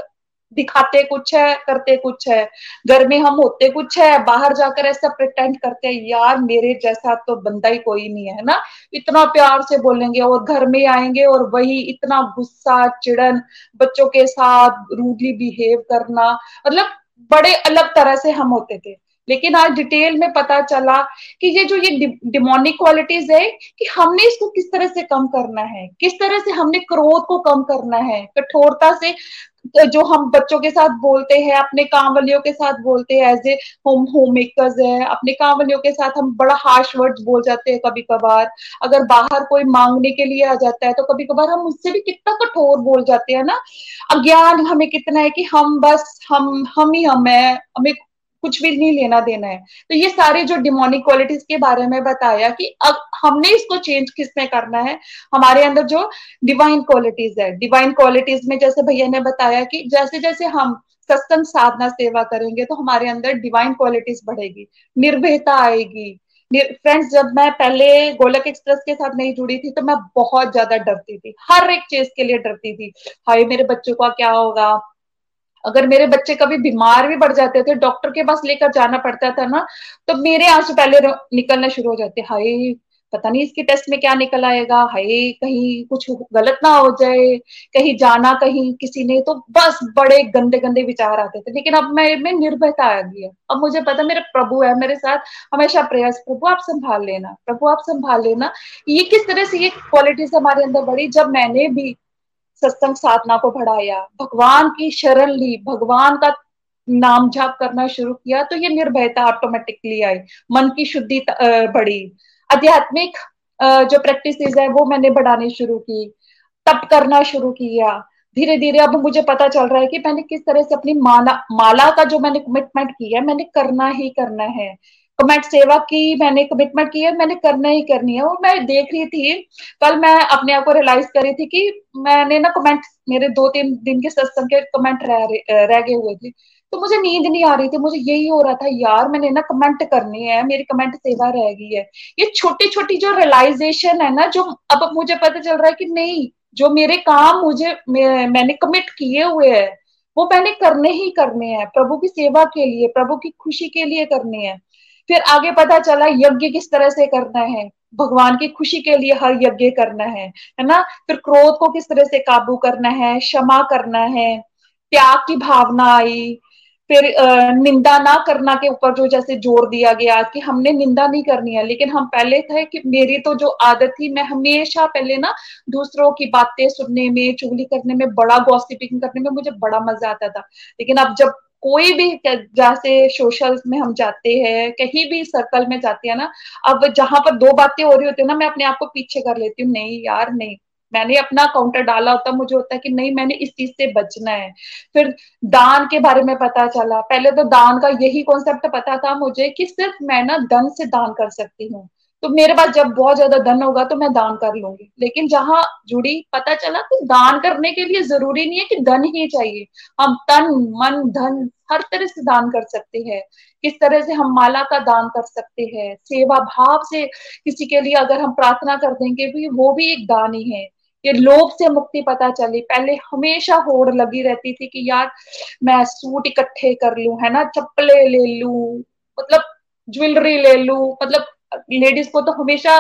दिखाते कुछ है, करते कुछ है। घर में हम होते कुछ है, बाहर जाकर ऐसा प्रिटेंड करते हैं, यार, मेरे जैसा तो बंदा ही कोई नहीं है ना? इतना प्यार से बोलेंगे और घर में आएँगे और वही इतना गुस्सा चिड़न बच्चों के साथ रूडली बिहेव करना। मतलब बड़े अलग तरह से हम होते थे। लेकिन आज डिटेल में पता चला कि ये जो ये डिमोनिक क्वालिटीज है, कि हमने इसको किस तरह से कम करना है, किस तरह से हमने क्रोध को कम करना है, कठोरता से जो हम बच्चों के साथ बोलते हैं, अपने काम वालियों के साथ बोलते हैं as a home home makers है, अपने काम वालियों के साथ हम बड़ा हार्श वर्ड्स बोल जाते हैं कभी कभार अगर बाहर कोई मांगने के लिए आ जाता है तो कभी कभार हम उससे भी कितना कठोर बोल जाते हैं ना? अज्ञान हमें कितना है कि हम बस, हम हम ही हम है, हमें कुछ भी नहीं लेना देना है। तो ये सारे जो डिमोनिक क्वालिटीज के बारे में बताया कि अब हमने इसको चेंज किसमें करना है? हमारे अंदर जो डिवाइन क्वालिटीज है डिवाइन क्वालिटीज में जैसे भैया ने बताया कि जैसे जैसे हम सत्संग साधना सेवा करेंगे तो हमारे अंदर डिवाइन क्वालिटीज बढ़ेगी, निर्भयता आएगी। फ्रेंड्स जब मैं पहले गोलक एक्सप्रेस के साथ नहीं जुड़ी थी तो मैं बहुत ज़्यादा डरती थी, हर एक चीज़ के लिए डरती थी। हाय, मेरे बच्चों का क्या होगा? अगर मेरे बच्चे कभी बीमार भी पड़ जाते थे डॉक्टर के पास लेकर जाना पड़ता था ना तो मेरे आँसू पहले निकलना शुरू हो जाते, हाय, पता नहीं इसके टेस्ट में क्या निकल आएगा, हाय, कहीं कुछ गलत ना हो जाए, कहीं जाना कहीं किसी ने तो बस बड़े गंदे गंदे विचार आते थे। लेकिन अब मैं, में निर्भयता आ गई है। अब मुझे पता, मेरे प्रभु है, मेरे साथ हमेशा प्रयास, प्रभु, आप संभाल लेना, प्रभु, आप संभाल लेना। ये किस तरह से ये क्वालिटीज हमारे अंदर बढ़ी, जब मैंने भी सत्संग साधना को बढ़ाया, भगवान की शरण ली, भगवान का नाम जाप करना शुरू किया तो ये निर्भयता ऑटोमेटिकली आई, मन की शुद्धि बढ़ी। आध्यात्मिक जो प्रैक्टिस है, वो मैंने बढ़ानी शुरू की, तप करना शुरू किया। धीरे धीरे अब मुझे पता चल रहा है कि मैंने किस तरह से अपनी माला माला का जो मैंने कमिटमेंट किया है, मैंने करना ही करना है। कमेंट सेवा की, मैंने कमिटमेंट की है, मैंने करना ही करनी है। और मैं देख रही थी, कल मैं अपने आप को रियलाइज़ कर रही थी कि मैंने ना कमेंट मेरे दो तीन दिन के सत्संग के कमेंट रह रह गए हुए थे। तो मुझे नींद नहीं आ रही थी, मुझे यही हो रहा था, यार, मैंने ना कमेंट करनी है, मेरी कमेंट सेवा रह गई है। ये छोटी छोटी जो रियलाइजेशन है ना, जो अब मुझे पता चल रहा है कि नहीं, जो मेरे काम मुझे मैंने कमिट किए हुए हैं, वो मैंने करने ही करने हैं, प्रभु की सेवा के लिए, प्रभु की खुशी के लिए करने हैं। फिर आगे पता चला यज्ञ किस तरह से करना है। भगवान की खुशी के लिए हर यज्ञ करना है है ना? फिर क्रोध को किस तरह से काबू करना है? क्षमा करना है, त्याग की भावना आई। फिर निंदा ना करना के ऊपर जो जैसे ज़ोर दिया गया कि हमने निंदा नहीं करनी है, लेकिन हम पहले थे कि मेरी तो जो आदत थी, मैं हमेशा पहले ना दूसरों की बातें सुनने में, चुगली करने में, बड़ा गॉसिपिंग करने में मुझे बड़ा मज़ा आता था। लेकिन अब जब कोई भी जैसे सोशल में हम जाते हैं, कहीं भी सर्कल में जाते हैं ना, अब जहाँ पर दो बातें हो रही होती है ना, मैं अपने आप को पीछे कर लेती हूँ, नहीं यार, नहीं, मैंने अपना काउंटर डाला होता, मुझे होता है कि नहीं, मैंने इस चीज़ से बचना है। फिर दान के बारे में पता चला, पहले तो दान का यही कॉन्सेप्ट पता था मुझे कि सिर्फ़ मैं ना धन से दान कर सकती हूँ। तो मेरे पास जब बहुत ज़्यादा धन होगा तो मैं दान कर लूँगी। लेकिन जहाँ जुड़ी, पता चला कि दान करने के लिए ज़रूरी नहीं है कि धन ही चाहिए। हम तन, मन, धन, हर तरह से दान कर सकते हैं। किस तरह से हम माला का दान कर सकते हैं, सेवा भाव से किसी के लिए अगर हम प्रार्थना कर देंगे भी, वो भी एक दान ही है। ये लोभ से मुक्ति पता चली। पहले हमेशा होड़ लगी रहती थी कि यार, मैं सूट इकट्ठे कर लू, है ना? चप्पले ले लू मतलब ज्वेलरी ले लू मतलब लेडीज़ को तो हमेशा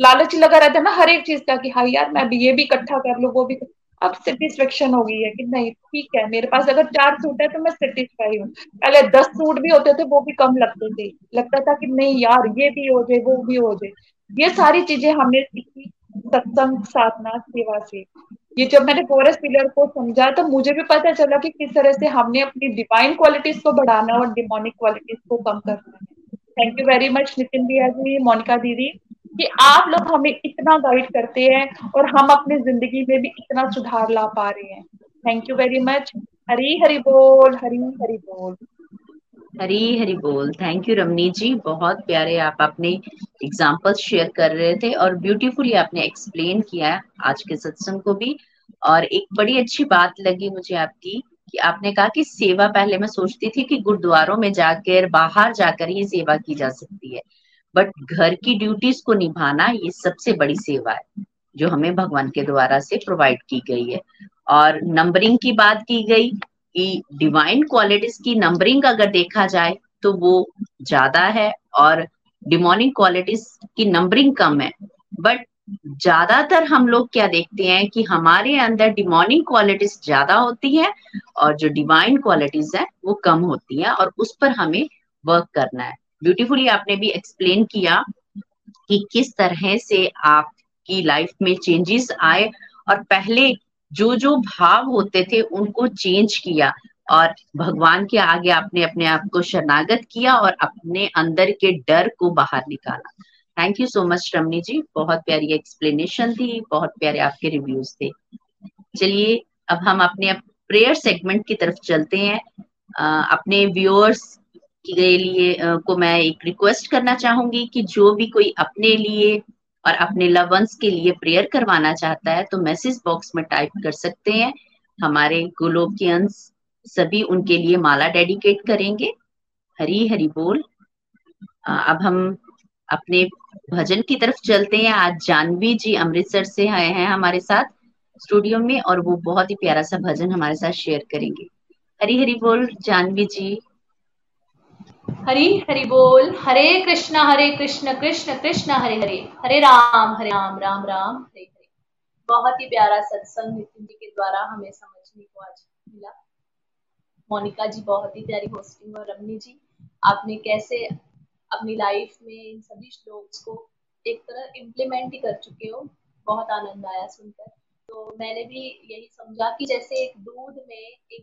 लालच लगा रहता है ना हर एक चीज़ का कि हाँ यार, मैं ये भी इकट्ठा कर लू, वो भी अब सेटिस्फेक्शन हो गई है कि नहीं, ठीक है, मेरे पास अगर चार सूट है तो मैं सेटिस्फाई हूँ। पहले दस सूट भी होते थे, वो भी कम लगते थे। लगता था कि नहीं यार, ये भी हो जाए, वो भी हो जाए। ये सारी चीज़ें हमने सीखी सत्संग, साधना, सेवा से। ये जब मैंने फोरेस्ट पिलर को समझा तो मुझे भी पता चला कि किस तरह से हमने अपनी डिवाइन क्वालिटीज को बढ़ाना और डिमोनिक क्वालिटीज को कम करना। है thank you very much Nitin भैया जी मोनिका दीदी कि आप लोग हमें इतना गाइड करते हैं और हम अपनी ज़िंदगी में भी इतना सुधार ला पा रहे हैं। Thank you very much Hari Hari बोल, हरी हरी बोल। हरी हरी बोल। Thank you Ramani ji. बहुत प्यारे आप अपने एग्जाम्पल्स शेयर कर रहे थे और ब्यूटीफुली आपने एक्सप्लेन किया आज के सत्संग को भी। और एक बड़ी अच्छी बात लगी मुझे आपकी। कि आपने कहा कि सेवा पहले मैं सोचती थी कि गुरुद्वारों में जाकर, बाहर जाकर ही सेवा की जा सकती है। बट घर की ड्यूटीज़ को निभाना ये सबसे बड़ी सेवा है, जो हमें भगवान के द्वारा से प्रोवाइड की गई है। और नंबरिंग की बात की गई कि डिवाइन क्वालिटीज की नंबरिंग अगर देखा जाए तो वो ज़्यादा है और डिमोनिक क्वालिटीज की नंबरिंग कम है। बट ज़्यादातर हम लोग क्या देखते हैं कि हमारे अंदर डिमोनिक क्वालिटीज ज़्यादा होती है और जो डिवाइन क्वालिटीज है, वो कम होती है और उस पर हमें वर्क करना है। ब्यूटीफुली आपने भी एक्सप्लेन किया कि किस तरह से आपकी लाइफ में चेंजेस आए और पहले जो जो भाव होते थे, उनको चेंज किया और भगवान के आगे आपने अपने आप को शरणागत किया और अपने अंदर के डर को बाहर निकाला। Thank you so much Ramani ji बहुत प्यारी एक्सप्लेनेशन थी बहुत प्यारे आपके रिव्यूज़ थे। चलिए, अब हम अपने प्रेयर सेगमेंट की तरफ़ चलते हैं। अपने व्यूअर्स के लिए को मैं एक रिक्वेस्ट करना चाहूँगी कि जो भी कोई अपने लिए और अपने लवंस के लिए प्रेयर करवाना चाहता है तो मैसेज बॉक्स में टाइप कर सकते हैं। हमारे गोलोकियंस सभी उनके लिए माला डेडिकेट करेंगे। हरी हरी बोल अब हम अपने भजन की तरफ़ चलते हैं। आज जानवी जी अमृतसर से आए हैं हमारे साथ स्टूडियो में और वो बहुत ही प्यारा सा भजन हमारे साथ शेयर करेंगे। हरी हरी बोल जानवी जी। हरी हरि बोल। हरे कृष्णा, हरे कृष्ण कृष्ण कृष्ण, हरे हरे। हरे राम हरे राम राम राम, हरे हरे। बहुत ही प्यारा सत्संग नितिन जी के द्वारा हमें समझने को आज मिला। मोनिका जी बहुत ही प्यारी होस्टिंग और रमनी जी, आपने कैसे अपनी लाइफ में इन सभी श्लोक्स को एक तरह इम्प्लीमेंट ही कर चुके हो। बहुत आनंद आया सुनकर। तो मैंने भी यही समझा कि जैसे एक दूध में एक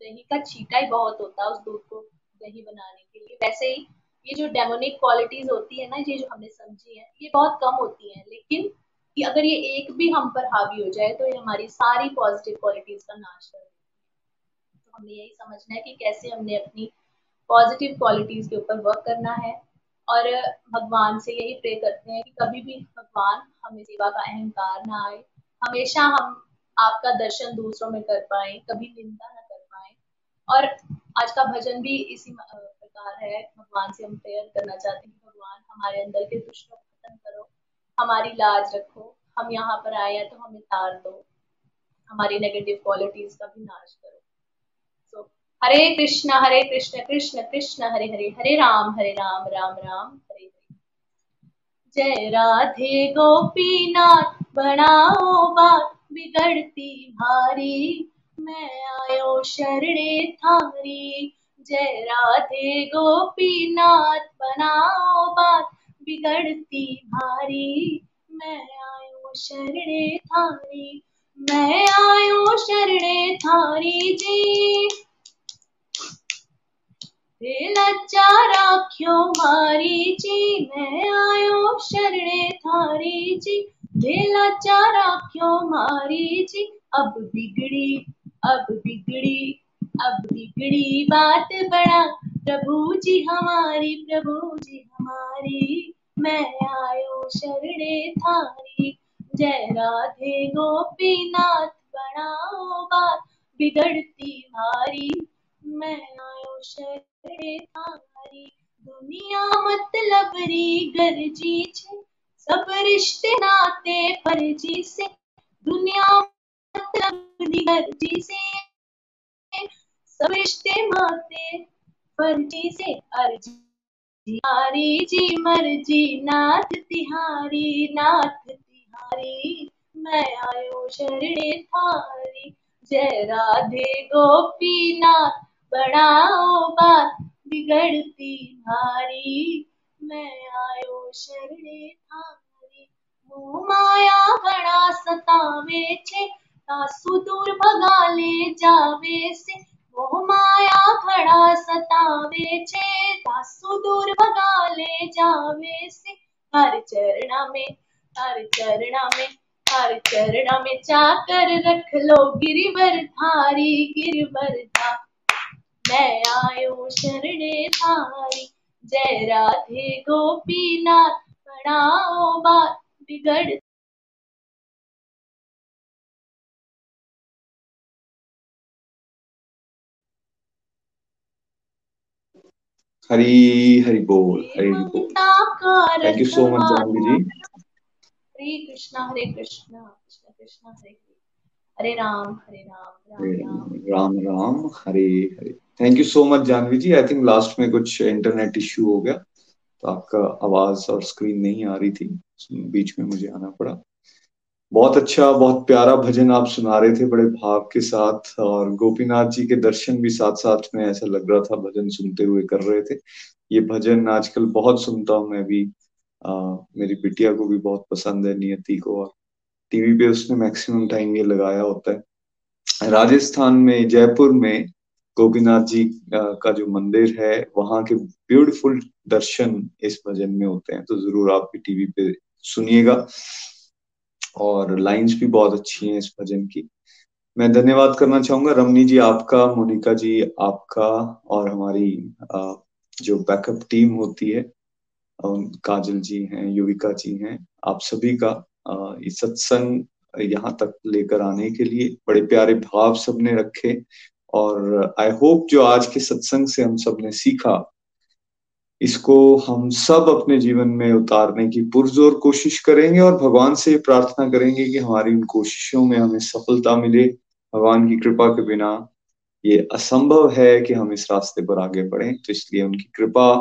दही का छीटा ही बहुत होता है उस दूध को दही बनाने के लिए। वैसे ही ये जो डेमोनिक क्वालिटीज होती है ना, ये जो हमने समझी है, ये बहुत कम होती है। लेकिन कि अगर ये एक भी हम पर हावी हो जाए तो ये हमारी सारी पॉजिटिव क्वालिटीज का नाश कर तो हमें यही समझना है कि कैसे हमने अपनी पॉजिटिव क्वालिटीज के ऊपर वर्क करना है। और भगवान से यही प्रे करते हैं कि कभी भी भगवान हमें सेवा का अहंकार ना आए। हमेशा हम आपका दर्शन दूसरों में कर पाए, कभी निंदा ना कर पाए। और आज का भजन भी इसी प्रकार है। भगवान से हम प्रेयर करना चाहते हैं भगवान हमारे अंदर के दुष्टों को खत्म करो, हमारी लाज रखो, हम यहाँ पर आए हैं तो हमें तार दो, हमारी नेगेटिव क्वालिटीज का भी नाश करो। हरे कृष्णा, हरे कृष्ण कृष्ण कृष्ण, हरे हरे हरे राम हरे राम राम राम, हरे हरे। जय राधे गोपीनाथ, बनाओ बात, बिगड़ती भारी। मैं आयो शरणे थारी जय राधे गोपीनाथ, बनाओ बात, बिगड़ती भारी। मैं आयो शरणे थारी मैं आयो शरणे थारी जी। लज्जा राख्यो मारी जी, मैं आयो शरणे थारी जी। लज्जा राख्यो मारी जी, अब बिगड़ी अब बिगड़ी बात बड़ा। प्रभु जी हमारी, प्रभु जी हमारी, मैं आयो शरणे थारी। जय राधे गोपीनाथ बनाओ बात। बिगड़ती भारी मैं आयो शरणे थारी दुनिया मतलब री गरजी छे सब रिश्ते नाते फर्जी से दुनिया मर्ज़ी से सब रिश्ते माते फर्जी से अर्जी तिहारी जी मर्ज़ी नाथ तिहारी नाथ तिहारी मैं आयो शरणे थारी जय राधे गोपीनाथ। बढ़ाओ बात बिगड़ती भारी। मैं आयो शरणे थारी मोह माया बड़ा सतावे छे दूर भगा ले जावे से मोह माया बड़ा सतावे छे सुदूर भगा ले जावे से हर चरणा में, हर चरणा में, हर चरणा में चाकर रख लो गिरिवर धारी। गिरवर धा मैं आयो शरण धारी जय राधे गोपीनाथ बनाओ बात बिगड़। हरी हरी बोल हरी हरी बोल thank you so much Jahnavi ji Hare Krishna Hare Krishna Krishna Krishna Hare Hare. Ram Hare Ram Ram. Ram Ram Hare Hare. Thank you so much Jahnavi ji I think last में कुछ internet issue हो गया तो आपका आवाज़ और screen नहीं आ रही थी बीच में मुझे आना पड़ा। बहुत अच्छा बहुत प्यारा भजन आप सुना रहे थे बड़े भाव के साथ और गोपीनाथ जी के दर्शन भी साथ साथ में ऐसा लग रहा था भजन सुनते हुए कर रहे थे। ये भजन आजकल बहुत सुनता हूँ मैं भी। आ, मेरी बिटिया को भी बहुत पसंद है नियति को और टीवी पे उसने मैक्सिमम टाइम ये लगाया होता है। राजस्थान में जयपुर में गोपीनाथ जी का जो मंदिर है, वहाँ के ब्यूटीफुल दर्शन इस भजन में होते हैं तो ज़रूर आप भी टीवी पे सुनिएगा। और लाइंस भी बहुत अच्छी हैं इस भजन की। मैं धन्यवाद करना चाहूँगा। रमनी जी, आपका, मोनिका जी, आपका और हमारी जो बैकअप टीम होती है काजल जी हैं, युविका जी हैं, आप सभी का सत्संग यहाँ तक लेकर आने के लिए बड़े प्यारे भाव सबने रखे। और आई होप जो आज के सत्संग से हम सबने सीखा, इसको हम सब अपने जीवन में उतारने की पुरजोर कोशिश करेंगे और भगवान से प्रार्थना करेंगे कि हमारी उन कोशिशों में हमें सफलता मिले। भगवान की कृपा के बिना ये असंभव है कि हम इस रास्ते पर आगे बढ़े। तो इसलिए उनकी कृपा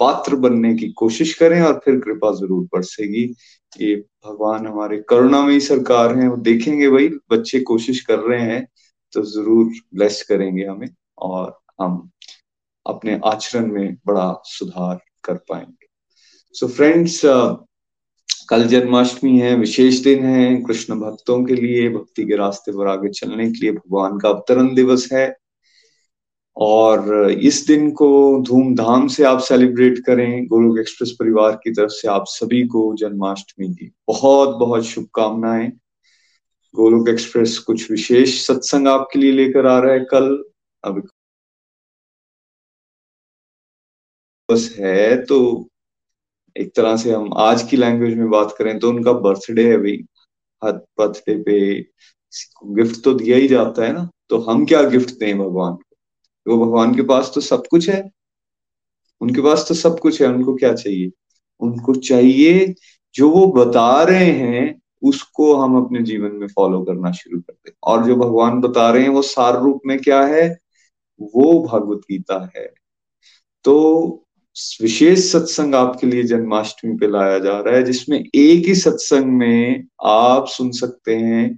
पात्र बनने की कोशिश करें और फिर कृपा ज़रूर बरसेगी। ये भगवान हमारे करुणा में ही सरकार है, वो देखेंगे भाई, बच्चे कोशिश कर रहे हैं। तो ज़रूर ब्लेस करेंगे हमें और हम अपने आचरण में बड़ा सुधार कर पाएँगे। सो so फ्रेंड्स कल जन्माष्टमी है, विशेष दिन है, कृष्ण भक्तों के लिए, भक्ति के रास्ते पर आगे चलने के लिए भगवान का अवतरण दिवस है। और इस दिन को धूमधाम से आप सेलिब्रेट करें। गोलोक एक्सप्रेस परिवार की तरफ़ से आप सभी को जन्माष्टमी की बहुत बहुत शुभकामनाएँ। गोलोक एक्सप्रेस कुछ विशेष सत्संग आपके लिए लेकर आ रहा है कल? अब बस है तो एक तरह से हम आज की लैंग्वेज में बात करें तो उनका बर्थडे है भाई हर बर्थडे पे गिफ्ट तो दिया ही जाता है ना? तो हम क्या गिफ्ट दें भगवान को? वो भगवान के पास तो सब कुछ है। उनके पास तो सब कुछ है, उनको क्या चाहिए? उनको चाहिए जो वो बता रहे हैं उसको हम अपने जीवन में फॉलो करना शुरू कर दें। और जो भगवान बता रहे हैं वो सार रूप में क्या है? वो भगवत गीता है। तो विशेष सत्संग आपके लिए जन्माष्टमी पे लाया जा रहा है, जिसमें एक ही सत्संग में आप सुन सकते हैं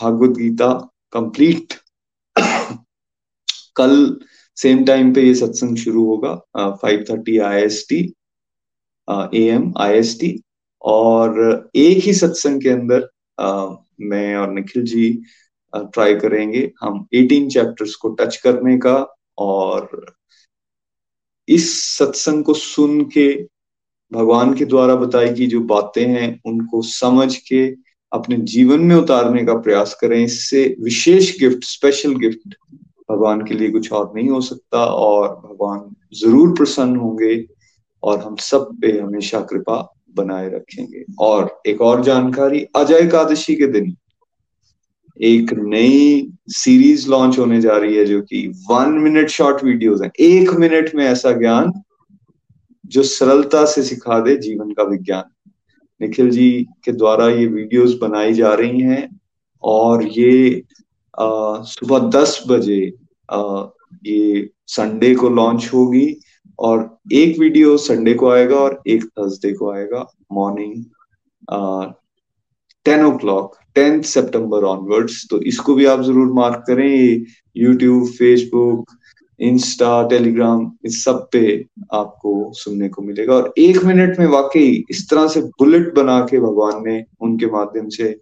भागवत गीता कंप्लीट कल सेम टाइम पे ये सत्संग शुरू होगा five thirty I S T A M I S T और एक ही सत्संग के अंदर आ, मैं और निखिल जी ट्राई करेंगे। हम 18 चैप्टर्स को टच करने का और इस सत्संग को सुन के भगवान के द्वारा बताई गई जो बातें हैं उनको समझ के अपने जीवन में उतारने का प्रयास करें। इससे विशेष गिफ्ट स्पेशल गिफ्ट भगवान के लिए कुछ और नहीं हो सकता और भगवान ज़रूर प्रसन्न होंगे और हम सब पे हमेशा कृपा बनाए रखेंगे। और एक और जानकारी अजय एकादशी के दिन एक नई सीरीज़ लॉन्च होने जा रही है जो कि वन मिनट शॉर्ट वीडियोस हैं। एक मिनट में ऐसा ज्ञान जो सरलता से सिखा दे जीवन का विज्ञान। निखिल जी के द्वारा ये वीडियोस बनाई जा रही हैं और ये सुबह दस बजे आ, ये संडे को लॉन्च होगी। और एक वीडियो संडे को आएगा और एक थर्सडे को आएगा morning ten o'clock tenth September onwards तो इसको भी आप ज़रूर मार्क करें। यूट्यूब फेसबुक इंस्टा टेलीग्राम इस सब पे आपको सुनने को मिलेगा। और एक मिनट में वाकई इस तरह से बुलेट बना के भगवान ने उनके माध्यम से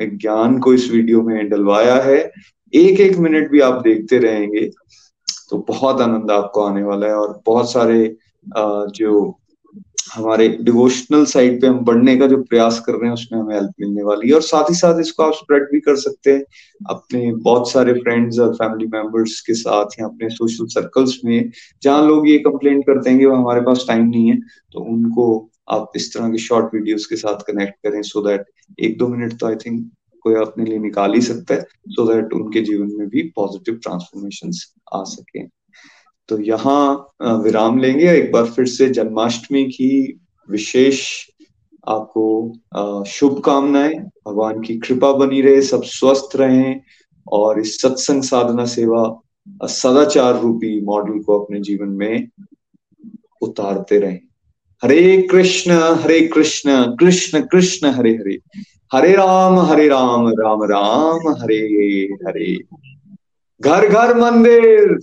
ज्ञान को इस वीडियो में डलवाया है। एक एक मिनट भी आप देखते रहेंगे। तो बहुत आनंद आपको आने वाला है और बहुत सारे जो हमारे डिवोशनल साइड पे हम बढ़ने का जो प्रयास कर रहे हैं, उसमें हमें हेल्प मिलने वाली है। और साथ ही साथ इसको आप स्प्रेड भी कर सकते हैं। अपने बहुत सारे फ्रेंड्स और फैमिली मेंबर्स के साथ या अपने सोशल सर्कल्स में, जहाँ लोग ये कंप्लेन करते हैं कि हमारे पास टाइम नहीं है तो उनको आप इस तरह के शॉर्ट वीडियोस के साथ कनेक्ट करें सो दैट एक दो मिनट तो आई थिंक कोई अपने लिए निकाल ही सकता है सो दैट उनके जीवन में भी पॉजिटिव ट्रांसफॉर्मेशन आ सके। तो यहाँ विराम लेंगे एक बार फिर से जन्माष्टमी की विशेष आपको शुभकामनाएँ। भगवान की कृपा बनी रहे, सब स्वस्थ रहें और इस सत्संग साधना सेवा सदाचार रूपी मॉडल को अपने जीवन में उतारते रहें। हरे कृष्ण हरे कृष्ण कृष्ण कृष्ण, हरे हरे। हरे राम हरे राम राम राम, हरे हरे। घर घर मंदिर,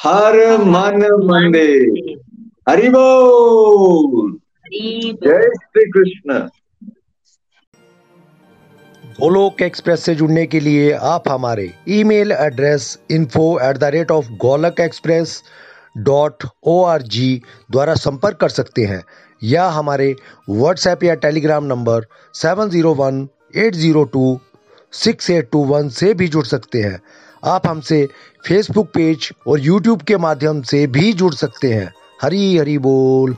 हर मन मंदिर। हरि बोल। जय श्री कृष्ण। गोलोक एक्सप्रेस से जुड़ने के लिए आप हमारे email address info at the rate of Golok express dot O R G द्वारा संपर्क कर सकते हैं। या हमारे व्हाट्सएप या Telegram number seven zero one eight zero two six eight two one से भी जुड़ सकते हैं। आप हमसे फेसबुक पेज और यूट्यूब के माध्यम से भी जुड़ सकते हैं। हरी हरी बोल।